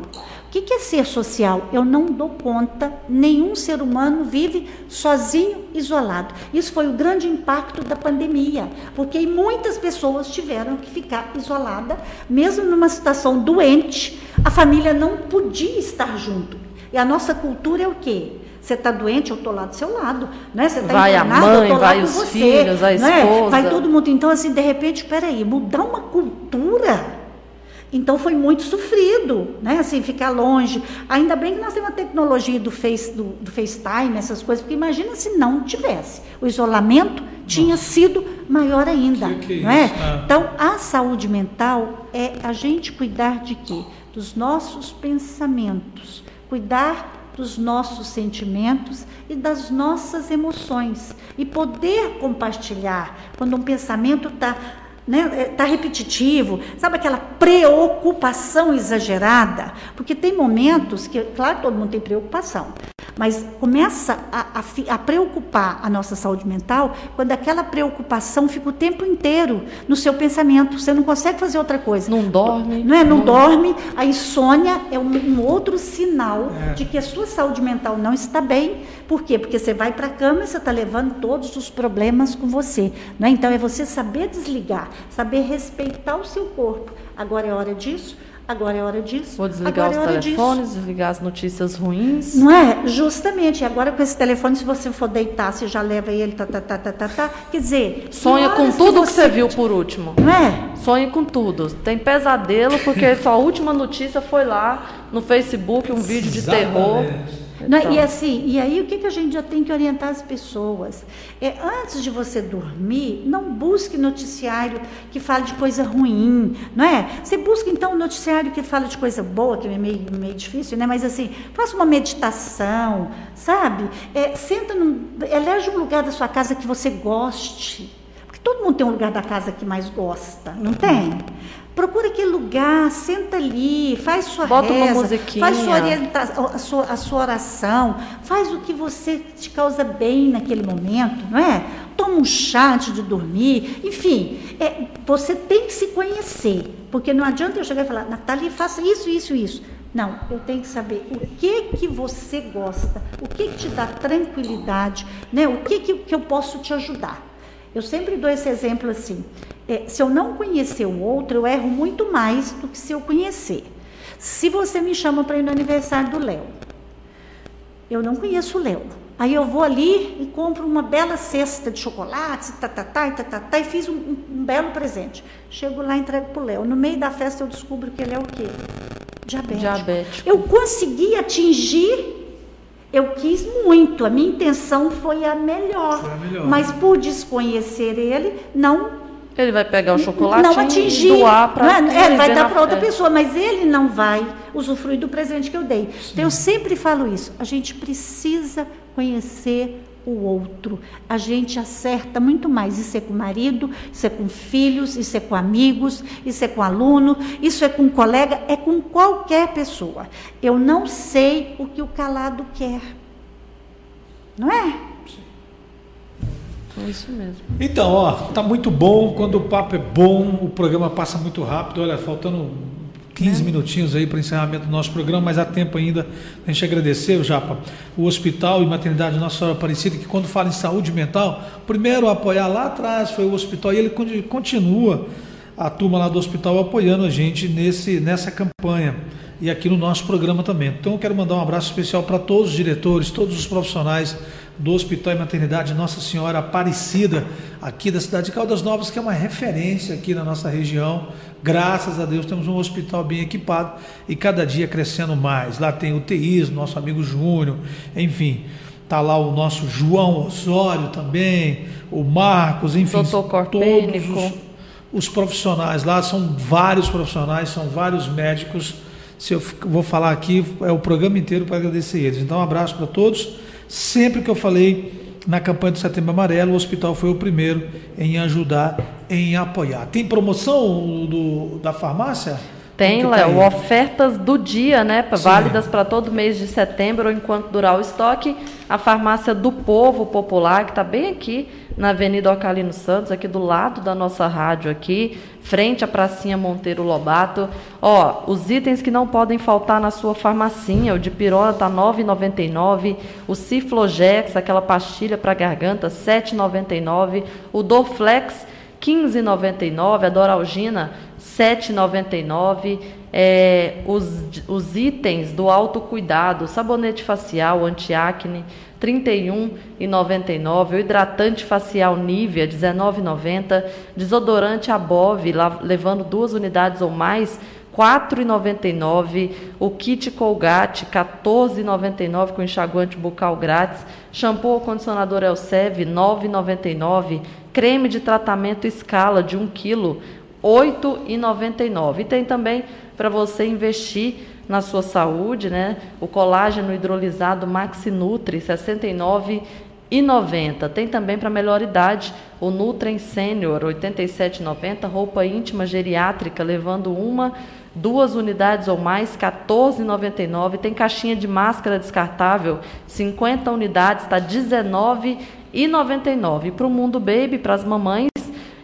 O que, que é ser social? Eu não dou conta, nenhum ser humano vive sozinho, isolado. Isso foi o grande impacto da pandemia, porque muitas pessoas tiveram que ficar isolada, mesmo numa situação doente, a família não podia estar junto. E a nossa cultura é o quê? Você está doente, eu estou lá do seu lado. Né? Você está vai a mãe, vai os você, filhos, a esposa. É? Vai todo mundo. Então, assim, de repente, espera aí, mudar uma cultura. Então foi muito sofrido, né? Assim, ficar longe. Ainda bem que nós temos a tecnologia do, face, do, do FaceTime, essas coisas, porque imagina se não tivesse. O isolamento tinha sido maior ainda. Que que é não é? Ah. Então, a saúde mental é a gente cuidar de quê? Dos nossos pensamentos cuidar dos nossos sentimentos e das nossas emoções e poder compartilhar quando um pensamento está né, tá repetitivo, sabe aquela preocupação exagerada? Porque tem momentos que, claro, todo mundo tem preocupação, mas começa a, a, a, preocupar a nossa saúde mental quando aquela preocupação fica o tempo inteiro no seu pensamento. Você não consegue fazer outra coisa. Não dorme. Não é? Não, não dorme. A insônia é um, um outro sinal é. de que a sua saúde mental não está bem. Por quê? Porque você vai para a cama e você está levando todos os problemas com você. Não é? Então é você saber desligar, saber respeitar o seu corpo. Agora é hora disso Agora é hora disso. Vou desligar agora os é telefones, disso. desligar as notícias ruins. Não é? Justamente. Agora com esse telefone, se você for deitar, você já leva ele, tá, tá, tá, tá, tá, tá. Quer dizer. Sonha com tudo que você... que você viu por último. Não é? Sonha com tudo. Tem pesadelo, porque sua última notícia foi lá no Facebook, um vídeo de terror. Então. E assim, e aí o que, que a gente já tem que orientar as pessoas? É, antes de você dormir, não busque noticiário que fale de coisa ruim, não é? Você busca então um noticiário que fala de coisa boa, que é meio, meio difícil, né? Mas assim, faça uma meditação, sabe? É, senta num, elege um lugar da sua casa que você goste. Porque todo mundo tem um lugar da casa que mais gosta, não tem? Procura aquele lugar, senta ali, faz sua Bota reza, uma musiquinha. faz sua, orientação, a, sua, a sua oração, faz o que você te causa bem naquele momento, não é? Toma um chá antes de dormir, enfim, é, você tem que se conhecer, porque não adianta eu chegar e falar, Natália, faça isso, isso, isso. Não, eu tenho que saber o que que você gosta, o que, que te dá tranquilidade, né? o que, que, que eu posso te ajudar. Eu sempre dou esse exemplo assim. É, se eu não conhecer o outro, eu erro muito mais do que se eu conhecer. Se você me chama para ir no aniversário do Léo, eu não conheço o Léo. Aí eu vou ali e compro uma bela cesta de chocolates, tá, tá, tá, tá, tá, e fiz um, um, um belo presente. Chego lá e entrego para o Léo. No meio da festa eu descubro que ele é o quê? Diabético. Diabético. Eu consegui atingir eu quis muito, a minha intenção foi a melhor. Foi a melhor. Mas por desconhecer ele, não. Ele vai pegar o chocolate não atingir, e doar para é, é, vai dar para outra pessoa, mas ele não vai usufruir do presente que eu dei. Então eu sempre falo isso. A gente precisa conhecer o outro. A gente acerta muito mais. Isso é com o marido, isso é com filhos, isso é com amigos, isso é com aluno, isso é com colega, é com qualquer pessoa. Eu não sei o que o calado quer. Não é? É isso mesmo. Então, ó, tá muito bom. Quando o papo é bom, o programa passa muito rápido. Olha, faltando 15 é. minutinhos aí para o encerramento do nosso programa, mas há tempo ainda a gente agradecer, Japa, o Hospital e Maternidade Nossa Senhora Aparecida, que quando fala em saúde mental, primeiro a apoiar lá atrás foi o hospital e ele continua a turma lá do hospital apoiando a gente nesse, nessa campanha e aqui no nosso programa também. Então eu quero mandar um abraço especial para todos os diretores, todos os profissionais do Hospital e Maternidade Nossa Senhora Aparecida, aqui da cidade de Caldas Novas, que é uma referência aqui na nossa região. Graças a Deus temos um hospital bem equipado e cada dia crescendo mais. Lá tem o TIs, nosso amigo Júnior, enfim. Está lá o nosso João Osório também, o Marcos, enfim, todos os, os profissionais lá, são vários profissionais, são vários médicos. Se eu vou falar aqui, é o programa inteiro para agradecer eles. Então, um abraço para todos Sempre que eu falei na campanha do Setembro Amarelo, o hospital foi o primeiro em ajudar, em apoiar. Tem promoção do, da farmácia? Tem, tá Léo, ofertas do dia, né? Sim. Válidas para todo mês de setembro, enquanto durar o estoque. A farmácia do Povo Popular, que está bem aqui na Avenida Ocalino Santos, aqui do lado da nossa rádio aqui, frente à pracinha Monteiro Lobato. Ó, os itens que não podem faltar na sua farmacinha, o de pirona tá 9,99, o Ciflogex, aquela pastilha para garganta, 7,99, o Dorflex 15,99, a Doralgina 7,99. É, os, os itens do autocuidado, sabonete facial, antiacne, R$ 31,99. O hidratante facial Nivea, R$ 19,90. Desodorante Above, levando duas unidades ou mais, R$ 4,99. O kit Colgate, R$ 14,99 com enxaguante bucal grátis. Shampoo ou condicionador Elsev, R$ 9,99. Creme de tratamento Scala de 1 kg, 8,99. E tem também para você investir na sua saúde, né? O colágeno hidrolisado Maxi Nutri 69,90. Tem também para melhor idade o Nutrem Senior 87,90, roupa íntima geriátrica levando uma duas unidades ou mais, 14,99. Tem caixinha de máscara descartável, 50 unidades, está 19,99. E para o Mundo Baby, para as mamães,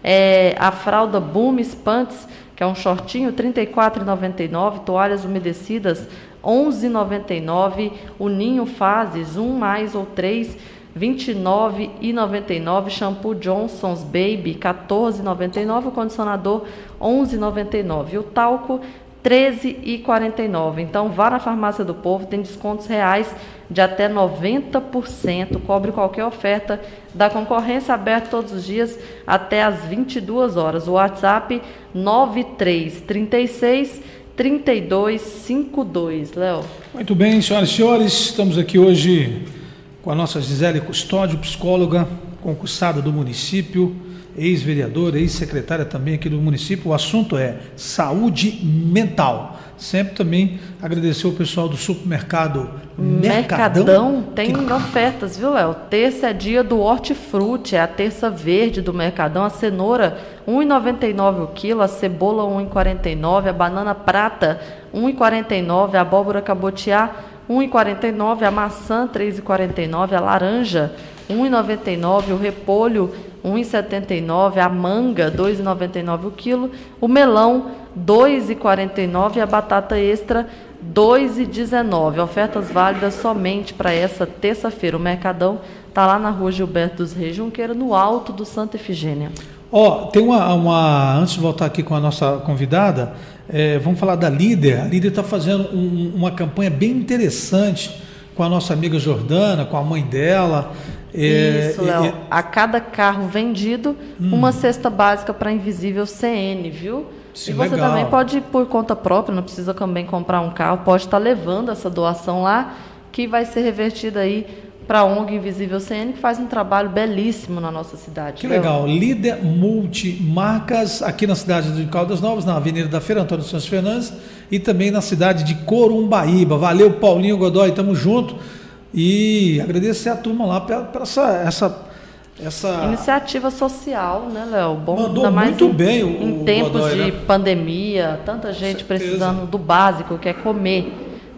é, a fralda Booms Pants, que é um shortinho, R$ 34,99. Toalhas umedecidas, R$ 11,99. O Ninho Fases, um mais ou três, R$ 29,99. Shampoo Johnson's Baby, R$ 14,99. O condicionador, R$ 11,99. O talco, 13,49. Então vá na farmácia do povo, tem descontos reais de até 90%, cobre qualquer oferta da concorrência aberta todos os dias até às 22 horas. O WhatsApp 9336 3252, Léo. Muito bem, senhoras e senhores, estamos aqui hoje com a nossa Gisele Custódio, psicóloga concursada do município ex-vereadora, ex-secretária também aqui do município. O assunto é saúde mental. Sempre também agradecer o pessoal do supermercado Mercadão. Mercadão tem que... ofertas, viu, Léo? Terça é dia do hortifruti, é a terça verde do Mercadão. A cenoura, R$ 1,99 o quilo, a cebola, R$ 1,49, a banana prata, R$ 1,49, a abóbora cabotiá, R$ 1,49, a maçã, R$ 3,49, a laranja, R$ 1,99, o repolho, 1,79, a manga 2,99 o quilo, o melão 2,49 e a batata extra 2,19. Ofertas válidas somente para essa terça-feira. O Mercadão está lá na rua Gilberto dos Reis Junqueira, no alto do Santa Efigênia. Ó, tem uma, uma. Antes de voltar aqui com a nossa convidada, é, vamos falar da líder. A líder está fazendo um, uma campanha bem interessante com a nossa amiga Jordana, com a mãe dela. É, Isso, Léo. É, a cada carro vendido, hum. uma cesta básica para invisível CN, viu? Sim, e você legal. também pode ir por conta própria, não precisa também comprar um carro, pode estar levando essa doação lá, que vai ser revertida aí para a ONG Invisível CN, que faz um trabalho belíssimo na nossa cidade. Que legal. Líder Multimarcas, aqui na cidade de Caldas Novas, na Avenida da Feira Antônio Santos Fernandes, e também na cidade de Corumbaíba. Valeu, Paulinho Godoy, tamo junto. E agradecer a turma lá pela, essa, essa essa iniciativa social, né, Léo? Bom, Mandou muito em, bem o, em tempos Godoy, de né? pandemia, tanta gente precisando do básico, que é comer.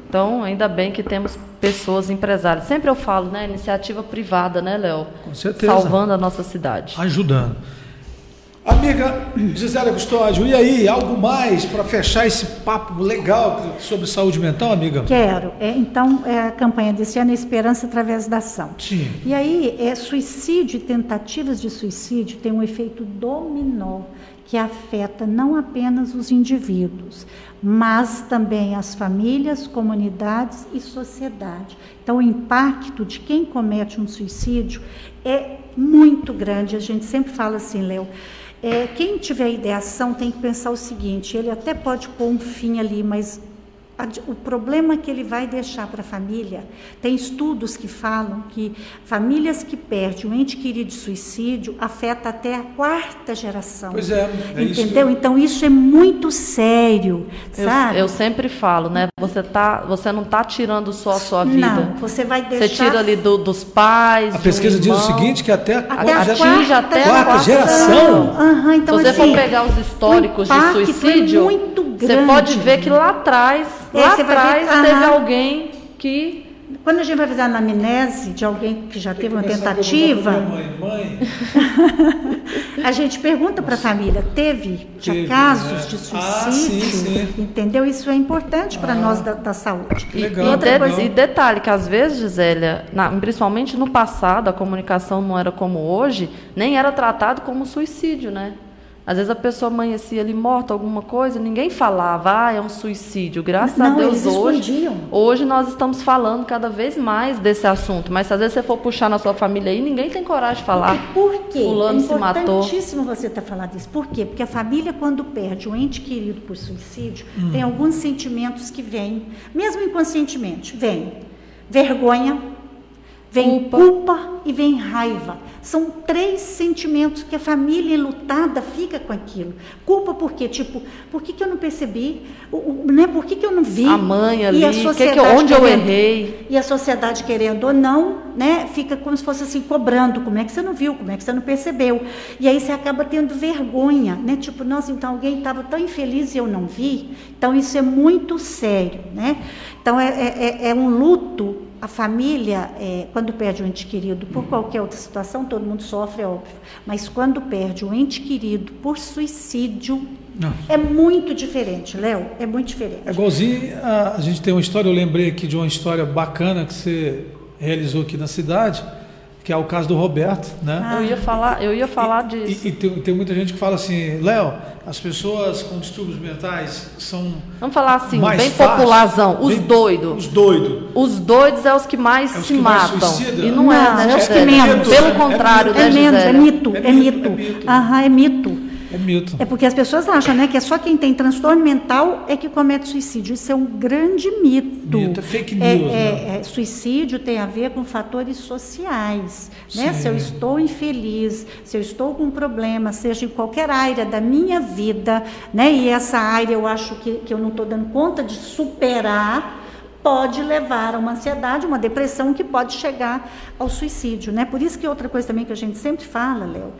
Então, ainda bem que temos pessoas empresárias. Sempre eu falo, né? Iniciativa privada, né, Léo? Com certeza. Salvando a nossa cidade. Ajudando. Amiga Gisela Custódio, e aí, algo mais para fechar esse papo legal sobre saúde mental, amiga? Quero. É, então, é a campanha desse ano é Esperança através da Ação. Sim. E aí, é, suicídio e tentativas de suicídio têm um efeito dominó que afeta não apenas os indivíduos, mas também as famílias, comunidades e sociedade. Então, o impacto de quem comete um suicídio é muito grande. A gente sempre fala assim, Léo. É, quem tiver ideação tem que pensar o seguinte: ele até pode pôr um fim ali, mas o problema que ele vai deixar para a família, tem estudos que falam que famílias que perdem um ente querido de suicídio afeta até a quarta geração. Pois é, é entendeu? Isso. Então isso é muito sério, eu, sabe? Eu sempre falo, né? Você tá, você não está tirando só a sua vida. Não, você vai deixar. Você tira ali do, dos pais. A pesquisa diz o seguinte que até, até a quarta, até quarta, quarta geração. Uhum, então, Se você assim, for pegar os históricos de suicídio, você pode ver que lá atrás Lá atrás ver, teve alguém que. Quando a gente vai fazer a anamnese de alguém que já teve uma tentativa, mãe, mãe. *laughs* a gente pergunta para a família, teve, teve casos né? de suicídio? Ah, sim, sim. Entendeu? Isso é importante para ah, nós da, da saúde. Legal, e, outra coisa, e detalhe, que às vezes, Gisélia, na, principalmente no passado, a comunicação não era como hoje, nem era tratado como suicídio, né? Às vezes a pessoa amanhecia ali morta, alguma coisa, ninguém falava, ah, é um suicídio. Graças não, a Deus hoje. Escondiam. Hoje nós estamos falando cada vez mais desse assunto. Mas se às vezes você for puxar na sua família aí, ninguém tem coragem de falar. Por quê? Fulano é se matou. É importantíssimo você ter falado isso. Por quê? Porque a família, quando perde um ente querido por suicídio, hum. tem alguns sentimentos que vêm, mesmo inconscientemente, vem vergonha, vem culpa, culpa e vem raiva. São três sentimentos que a família lutada fica com aquilo. Culpa por quê? Tipo, por que, que eu não percebi? O, o, né? Por que, que eu não vi? A mãe ali, e a sociedade que que, onde querendo, eu errei? E a sociedade querendo ou não, né? Fica como se fosse assim, cobrando. Como é que você não viu? Como é que você não percebeu? E aí você acaba tendo vergonha, né? Tipo, nossa, então alguém estava tão infeliz e eu não vi. Então isso é muito sério, né? Então é, é, é, é um luto a família, é, quando perde um ente querido por qualquer outra situação, todo mundo sofre, é óbvio. Mas quando perde um ente querido por suicídio, Não. é muito diferente, Léo. É muito diferente. É igualzinho, a, a gente tem uma história, eu lembrei aqui de uma história bacana que você realizou aqui na cidade que é o caso do Roberto, né? Ah, eu ia falar, eu ia falar e, disso. E, e tem, tem, muita gente que fala assim, Léo, as pessoas com distúrbios mentais são Vamos falar assim, bem popularzão, os doidos. Os doidos. Os doidos é os que mais é se que matam. Mais e não, não é, né? É os que menos. Pelo é contrário, é, né, menos, é mito, é mito. É mito. Aham, é mito. É mito. É porque as pessoas acham né, que é só quem tem transtorno mental é que comete suicídio. Isso é um grande mito. Mito, é fake é, news. É, né? é, suicídio tem a ver com fatores sociais. Né? Se eu estou infeliz, se eu estou com um problema, seja em qualquer área da minha vida, né? e essa área eu acho que, que eu não estou dando conta de superar pode levar a uma ansiedade, uma depressão que pode chegar ao suicídio, né? Por isso que outra coisa também que a gente sempre fala, Léo,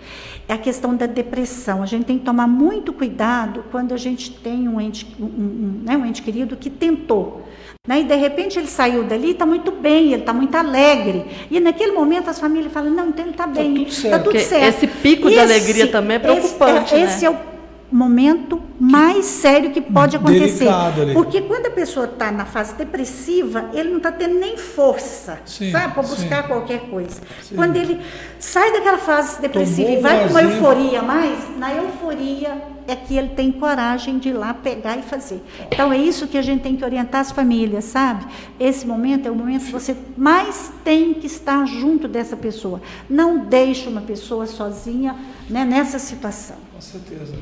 é a questão da depressão. A gente tem que tomar muito cuidado quando a gente tem um ente, um, um, né, um ente querido que tentou. Né? E de repente ele saiu dali, está muito bem, ele está muito alegre. E naquele momento as famílias falam, não, então ele está bem, está tudo, tá tudo certo. Esse pico esse, de alegria também é preocupante. Esse, é, esse né? é o momento mais sério que pode acontecer. Delicado. Porque quando a pessoa está na fase depressiva, ele não está tendo nem força, Sim, sabe, para buscar sim. qualquer coisa. Quando ele sai daquela fase depressiva Tomou e vai para uma euforia mais, na euforia é que ele tem coragem de ir lá pegar e fazer. Então é isso que a gente tem que orientar as famílias, sabe? Esse momento é o momento que você mais tem que estar junto dessa pessoa. Não deixe uma pessoa sozinha né, nessa situação. Com certeza.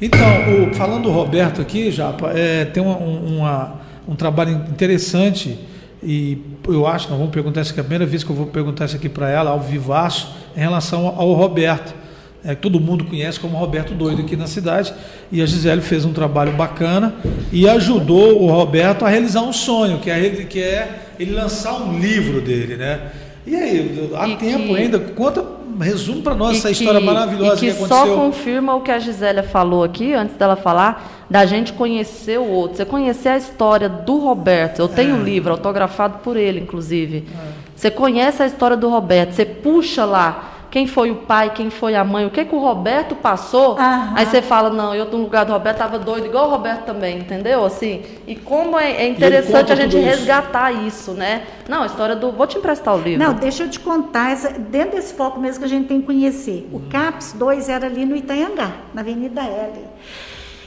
Então, o- falando do Roberto aqui, Japa, é, tem uma- um, uma- um trabalho interessante e eu acho, nós vamos perguntar isso aqui, é a primeira vez que eu vou perguntar isso aqui para ela, ao vivaço, em relação ao Roberto. É, todo mundo conhece como Roberto Doido aqui na cidade e a Gisele fez um trabalho bacana e ajudou o Roberto a realizar um sonho, que é que é ele lançar um livro dele, né? E aí, há E tempo que- ainda, conta, resume para nós essa que- história maravilhosa e que, que aconteceu. só confirma o que a Gisélia falou aqui, antes dela falar, da gente conhecer o outro. Você conhecer a história do Roberto. Eu É. tenho um livro autografado por ele, inclusive. Você conhece a história do Roberto, você puxa lá quem foi o pai, quem foi a mãe, o que, que o Roberto passou. Aham. Aí você fala, não, eu no lugar do Roberto estava doido, igual o Roberto também, entendeu? Assim, e como é, é interessante a gente isso. resgatar isso, né? Não, a história do. Vou te emprestar o livro. Não, deixa eu te contar, essa- dentro desse foco mesmo que a gente tem que conhecer. O CAPS 2 era ali no Itanhangá, na Avenida L.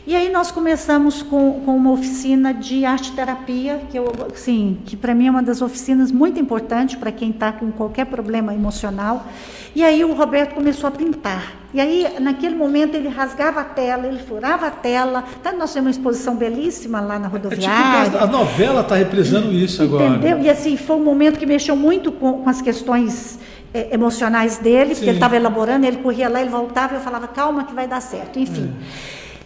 E aí nós começamos com, com uma oficina de arte terapia, que eu, assim, que para mim é uma das oficinas muito importantes para quem está com qualquer problema emocional. E aí o Roberto começou a pintar. E aí, naquele momento, ele rasgava a tela, ele furava a tela. Tá, nós temos uma exposição belíssima lá na É tipo, rodoviária. a novela está reprisando isso agora. Entendeu? E assim, foi um momento que mexeu muito com, com as questões eh, emocionais dele, porque Sim. ele estava elaborando, ele corria lá, ele voltava, eu falava, calma que vai dar certo. Enfim.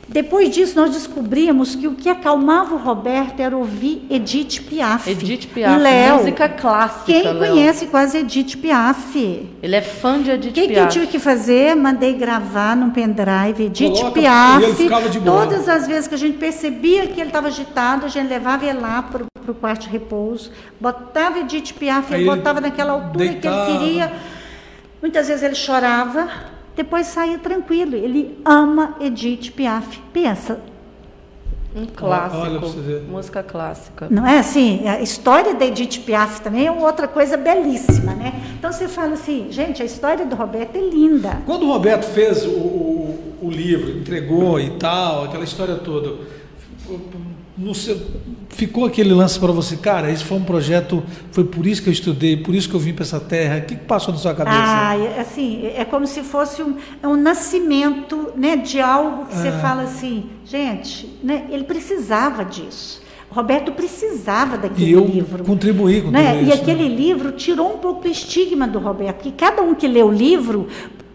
Depois disso, nós descobrimos que o que acalmava o Roberto era ouvir Edith Piaf. Edith Piaf, Léo, música clássica. Quem Léo. conhece quase Edith Piaf? Ele é fã de O Edith que, que eu Piaf. tive que fazer? Mandei gravar num pendrive, Edith Coloca, Piaf. e. Todas as vezes que a gente percebia que ele estava agitado, a gente levava ele lá para o quarto de repouso, botava Edith Piaf, ele botava naquela altura deitava. que ele queria. Muitas vezes ele chorava, depois saía tranquilo. Ele ama Edith Piaf. Pensa, Um clássico. Olha pra você ver. Música clássica. não é assim? A história da Edith Piaf também é outra coisa belíssima, né? Então você fala assim, gente, a história do Roberto é linda. Quando o Roberto fez o, o, o livro, entregou e tal, aquela história toda, seu- ficou aquele lance para você, cara, esse foi um projeto, foi por isso que eu estudei, por isso que eu vim para essa terra. O que, que passou na sua cabeça? Ah, é- assim, é como se fosse um, é um nascimento né, de algo que você Ah. fala assim, gente, né, ele precisava disso. O Roberto precisava daquele e eu livro. contribuí com né? tudo E isso. aquele livro tirou um pouco do estigma do Roberto, porque cada um que lê o livro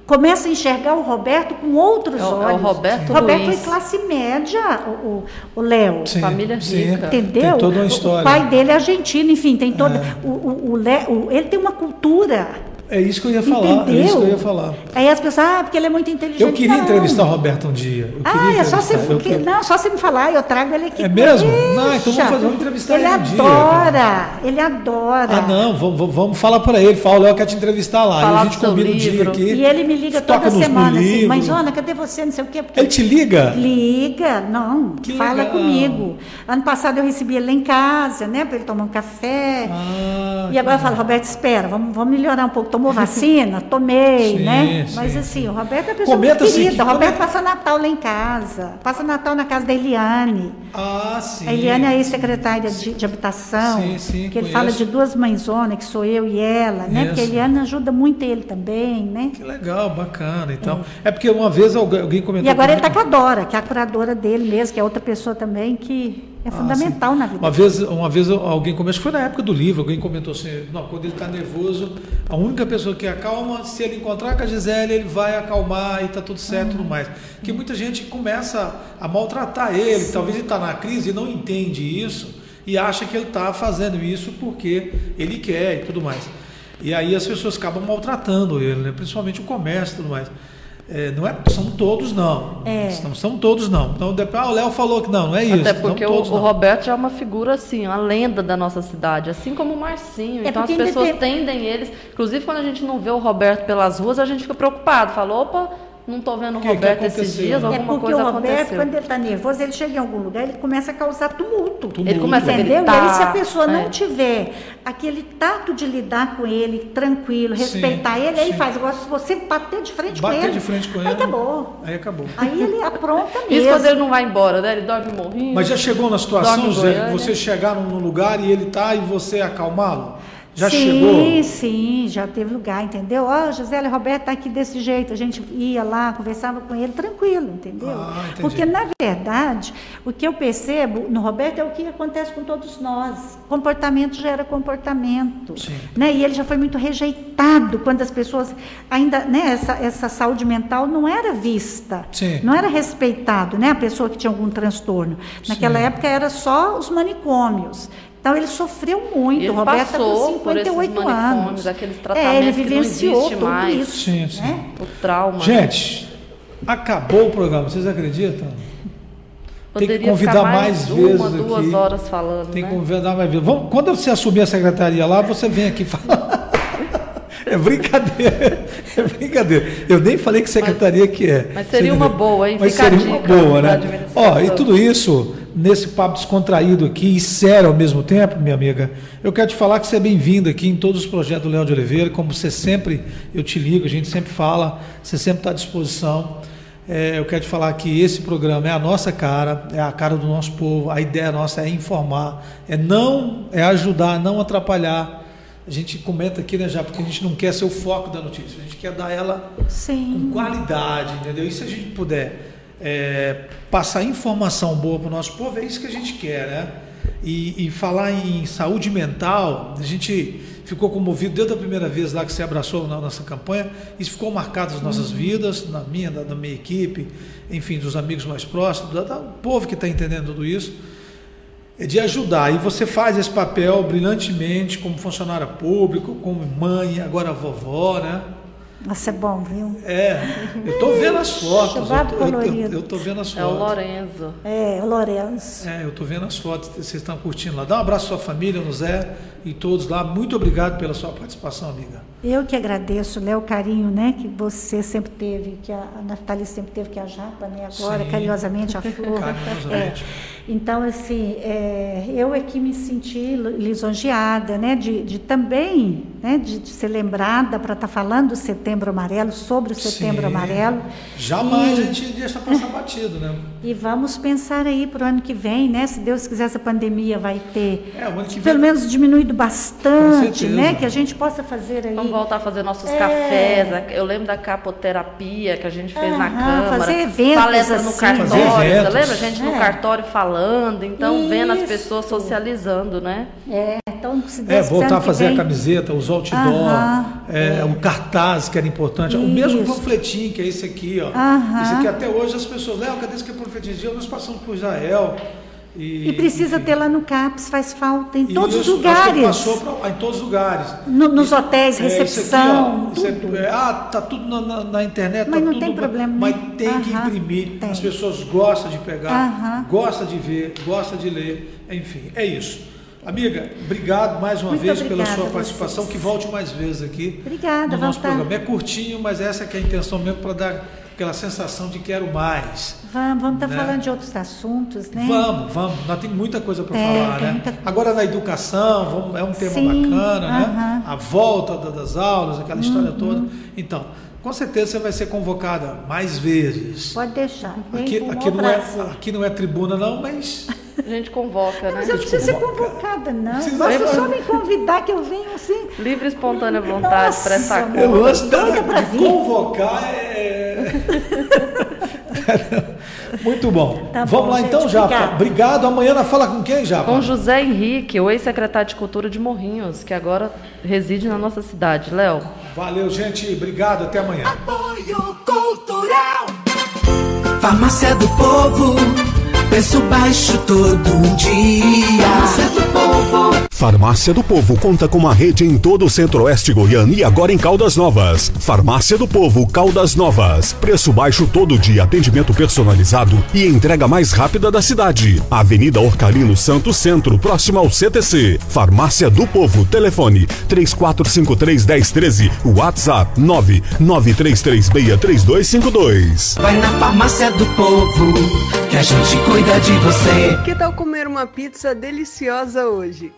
começa a enxergar o Roberto com outros É o- é o olhos. Roberto Roberto Luiz. é classe média, o, Léo. Sim, família sim, rica. Entendeu? Tem toda uma O- história. O pai dele é argentino, enfim, tem toda. É. O, o, o Lé- o- ele tem uma cultura. É isso que eu ia falar, é isso que eu ia falar. Aí as pessoas, ah, porque ele é muito inteligente. Eu queria Não. entrevistar o Roberto um dia. Ah, é só você, eu que- quero- não, só você me falar, eu trago ele aqui. É mesmo? Deixa. Não, então vamos fazer- vamos entrevistar ele ele um dia, adora, ele adora. Ah, não, vamos, vamos- falar para ele. Fala, o Léo quer te entrevistar lá. Falar e a gente combina um dia aqui. E ele me liga toda semana assim, mas Ana, cadê você? Não sei o quê. Porque Ele te liga? Liga, não, Que fala legal. comigo. Ano passado eu recebi ele lá em casa, né, para ele tomar um café. Ah, E agora eu falo, Roberto, espera, vamos, vamos melhorar um pouco. Tomou vacina? *laughs* Tomei, Sim, né? sim, Mas sim. assim, o Roberto é pessoa Comenta muito assim, querida. que- o Roberto comenta- passa Natal lá em casa. Passa Natal na casa da Eliane. Ah, sim. A Eliane é ex-secretária de, de habitação. Sim, sim, que ele fala de duas mãezonas, que sou eu e ela, né? Porque a Isso. Eliane ajuda muito ele também, né? Que legal, bacana. Então, é, porque uma vez alguém comentou. E agora ele está com a Dora, que é a curadora dele mesmo, que é outra pessoa também que é Ah, fundamental sim. na vida. Uma vez, uma vez alguém comentou, acho que foi na época do livro, alguém comentou assim, não, quando ele está nervoso, a única pessoa que acalma, se ele encontrar com a Gisele, ele vai acalmar e está tudo certo e tudo mais. Porque muita gente começa a maltratar ele, talvez ele está na crise e não entende isso e acha que ele está fazendo isso porque ele quer e tudo mais. E aí as pessoas acabam maltratando ele, né? principalmente o comércio e tudo mais. É, não é, são todos não. É. Não são todos não. Então, depois, ah, o Léo falou que não, não é isso. Até porque o, todos o não. Roberto já é uma figura assim, uma lenda da nossa cidade, assim como o Marcinho. É então as pessoas tem- tendem eles. Inclusive, quando a gente não vê o Roberto pelas ruas, a gente fica preocupado. Fala, opa, Não tô vendo o Que que Roberto esses aconteceu? dias, É É alguma porque coisa o Roberto, aconteceu. quando ele está nervoso, ele chega em algum lugar, ele começa a causar tumulto. Tumulto. Ele começa a Entendeu? gritar. e aí, se a pessoa não é. tiver aquele tato de lidar com ele, tranquilo, Sim, respeitar ele, aí sim. faz. Agora, se você bater de frente com Bater ele. de frente com aí ele. acabou. Aí acabou. Aí ele apronta mesmo. Isso quando ele não vai embora, né? Ele dorme morrinho. Mas já chegou na situação, Zé, Goiânia. você chegar num num lugar e ele tá e você acalmá-lo? Já sim, chegou? Sim, já teve lugar, entendeu? Ó, Gisele Roberto tá aqui desse jeito. A gente ia lá, conversava com ele tranquilo, entendeu? Ah. Porque, na verdade, o que eu percebo no Roberto é o que acontece com todos nós. Comportamento gera comportamento. Sim. Né? E ele já foi muito rejeitado quando as pessoas ainda, né, essa, essa saúde mental não era vista, Sim. não era respeitado, né, a pessoa que tinha algum transtorno. Naquela Sim. época era só os manicômios. Então ele sofreu muito. Ele o Roberto tá passou com por esses 58 manicômios, anos. aqueles é, ele tratamentos que não vivenciou existe tudo mais. isso. Sim, sim. né? O trauma. Gente, acabou o programa, vocês acreditam? Tem que Poderia convidar ficar mais uma, vezes duas aqui. horas falando, Tem que né? convidar mais vezes. Vamos, quando você assumir a secretaria lá, você vem aqui *laughs* falar. É brincadeira, é brincadeira. Eu nem falei que secretaria que é. mas seria uma boa, hein? Mas Fica seria uma boa, né? Ó, e tudo isso nesse papo descontraído aqui e sério ao mesmo tempo, minha amiga. Eu quero te falar que você é bem-vindo aqui em todos os projetos do Leão de Oliveira, como você sempre, eu te ligo, a gente sempre fala, você sempre está à disposição. É, eu quero te falar que esse programa é a nossa cara, é a cara do nosso povo. A ideia nossa é informar, é não, é ajudar, não atrapalhar. A gente comenta aqui, né, já, porque a gente não quer ser o foco da notícia, a gente quer dar ela com Sim. qualidade, entendeu? E se a gente puder é, passar informação boa para o nosso povo, é isso que a gente quer, né? E, e falar em saúde mental, a gente ficou comovido desde a primeira vez lá que você abraçou na nossa campanha, isso ficou marcado nas nossas vidas, na minha, da, da minha equipe, enfim, dos amigos mais próximos, da- do povo que está entendendo tudo isso de ajudar. E você faz esse papel brilhantemente como funcionária pública, como mãe, agora vovó, né? Nossa, é bom, viu? É, eu tô vendo as fotos. Eu eu, eu, tô vendo as É o fotos. Lorenzo. É, o Lourenço. É, eu tô vendo as fotos, vocês estão curtindo lá. Dá um abraço à sua família, no Zé e todos lá. Muito obrigado pela sua participação, amiga. Eu que agradeço, Léo, o carinho né, que você sempre teve, que a, a Natália sempre teve, que a Japa, né, agora, Sim. carinhosamente, a *laughs* Flor. Carinhosamente. É. Então, assim, é, eu é que me senti lisonjeada, né, de, de também, né, de, de ser lembrada para estar falando do Setembro Amarelo, sobre o Setembro Sim. Amarelo. Jamais E- a gente deixa passar batido, né? E vamos pensar aí para o ano que vem, né? Se Deus quiser, essa pandemia vai ter É, vem. pelo menos diminuído bastante, né? Que a gente possa fazer aí. Vamos voltar a fazer nossos É. cafés. a- Eu lembro da capoterapia que a gente fez na Aham, Câmara. fazer eventos Palestra no assim. cartório. Fazer Você lembra? A gente no É. cartório falando. Então, vendo as Isso. pessoas socializando, né? É, então, se É, Deus quiser, voltar a fazer a vem- camiseta, os outdoor, Aham, é, o cartaz que era importante, o mesmo Isso. panfletinho que é esse aqui, ó. Aham. Esse aqui até hoje as pessoas, Léo, cadê esse que é panfletinho? Nós passamos por Israel. E, E precisa enfim. ter lá no CAPS, faz falta em E todos os isso, acho que lugares. Passou pra em todos os lugares. No- nos E- hotéis, é, isso aqui, recepção, ó, isso é- é, ah, tá tudo na, na- na internet, Mas tá não tudo, tem problema, Mas né? tem que Aham, imprimir. tem. As pessoas gostam de pegar, Aham. gostam de ver, gostam de ler, enfim, é isso. Amiga, obrigado mais uma Muito vez pela sua participação, que volte mais vezes aqui Obrigada, no nosso vamos tá. programa. É curtinho, mas essa que é a intenção mesmo para dar aquela sensação de quero mais. Vamos, vamos estar Né? falando de outros assuntos, né? Vamos, vamos. Nós temos muita coisa para É, falar, né? muita. Agora na educação, vamos- é um tema Sim, bacana, né? aham. A volta da- das aulas, aquela história Uhum. toda. Então, com certeza você vai ser convocada mais vezes. Pode deixar. Aqui, aqui, não é, aqui não é tribuna, não, mas. A gente convoca, né? Mas eu não preciso ser convoca. convocada, não. Precisa Basta só me convidar que eu venho assim. Livre e espontânea vontade Nossa, para essa da, doida pra de convocar é. *laughs* Muito bom. Tá Vamos bom, lá gente, então, Japa. obrigada. Obrigado. Amanhã nós fala com quem, Japa? Com José Henrique, o ex-secretário de Cultura de Morrinhos, que agora reside na nossa cidade. Léo. Valeu, gente. Obrigado. Até amanhã. Apoio Cultural. Farmácia do Povo. Preço baixo todo dia. Farmácia do Povo. Farmácia do Povo conta com uma rede em todo o centro-oeste goiano e agora em Caldas Novas. Farmácia do Povo, Caldas Novas. Preço baixo todo dia, atendimento personalizado e entrega mais rápida da cidade. Avenida Orcalino Santo Centro, próximo ao CTC. Farmácia do Povo, telefone 34531013, WhatsApp 993363252. Vai na Farmácia do Povo, que a gente cuida de você. Que tal comer uma pizza deliciosa hoje?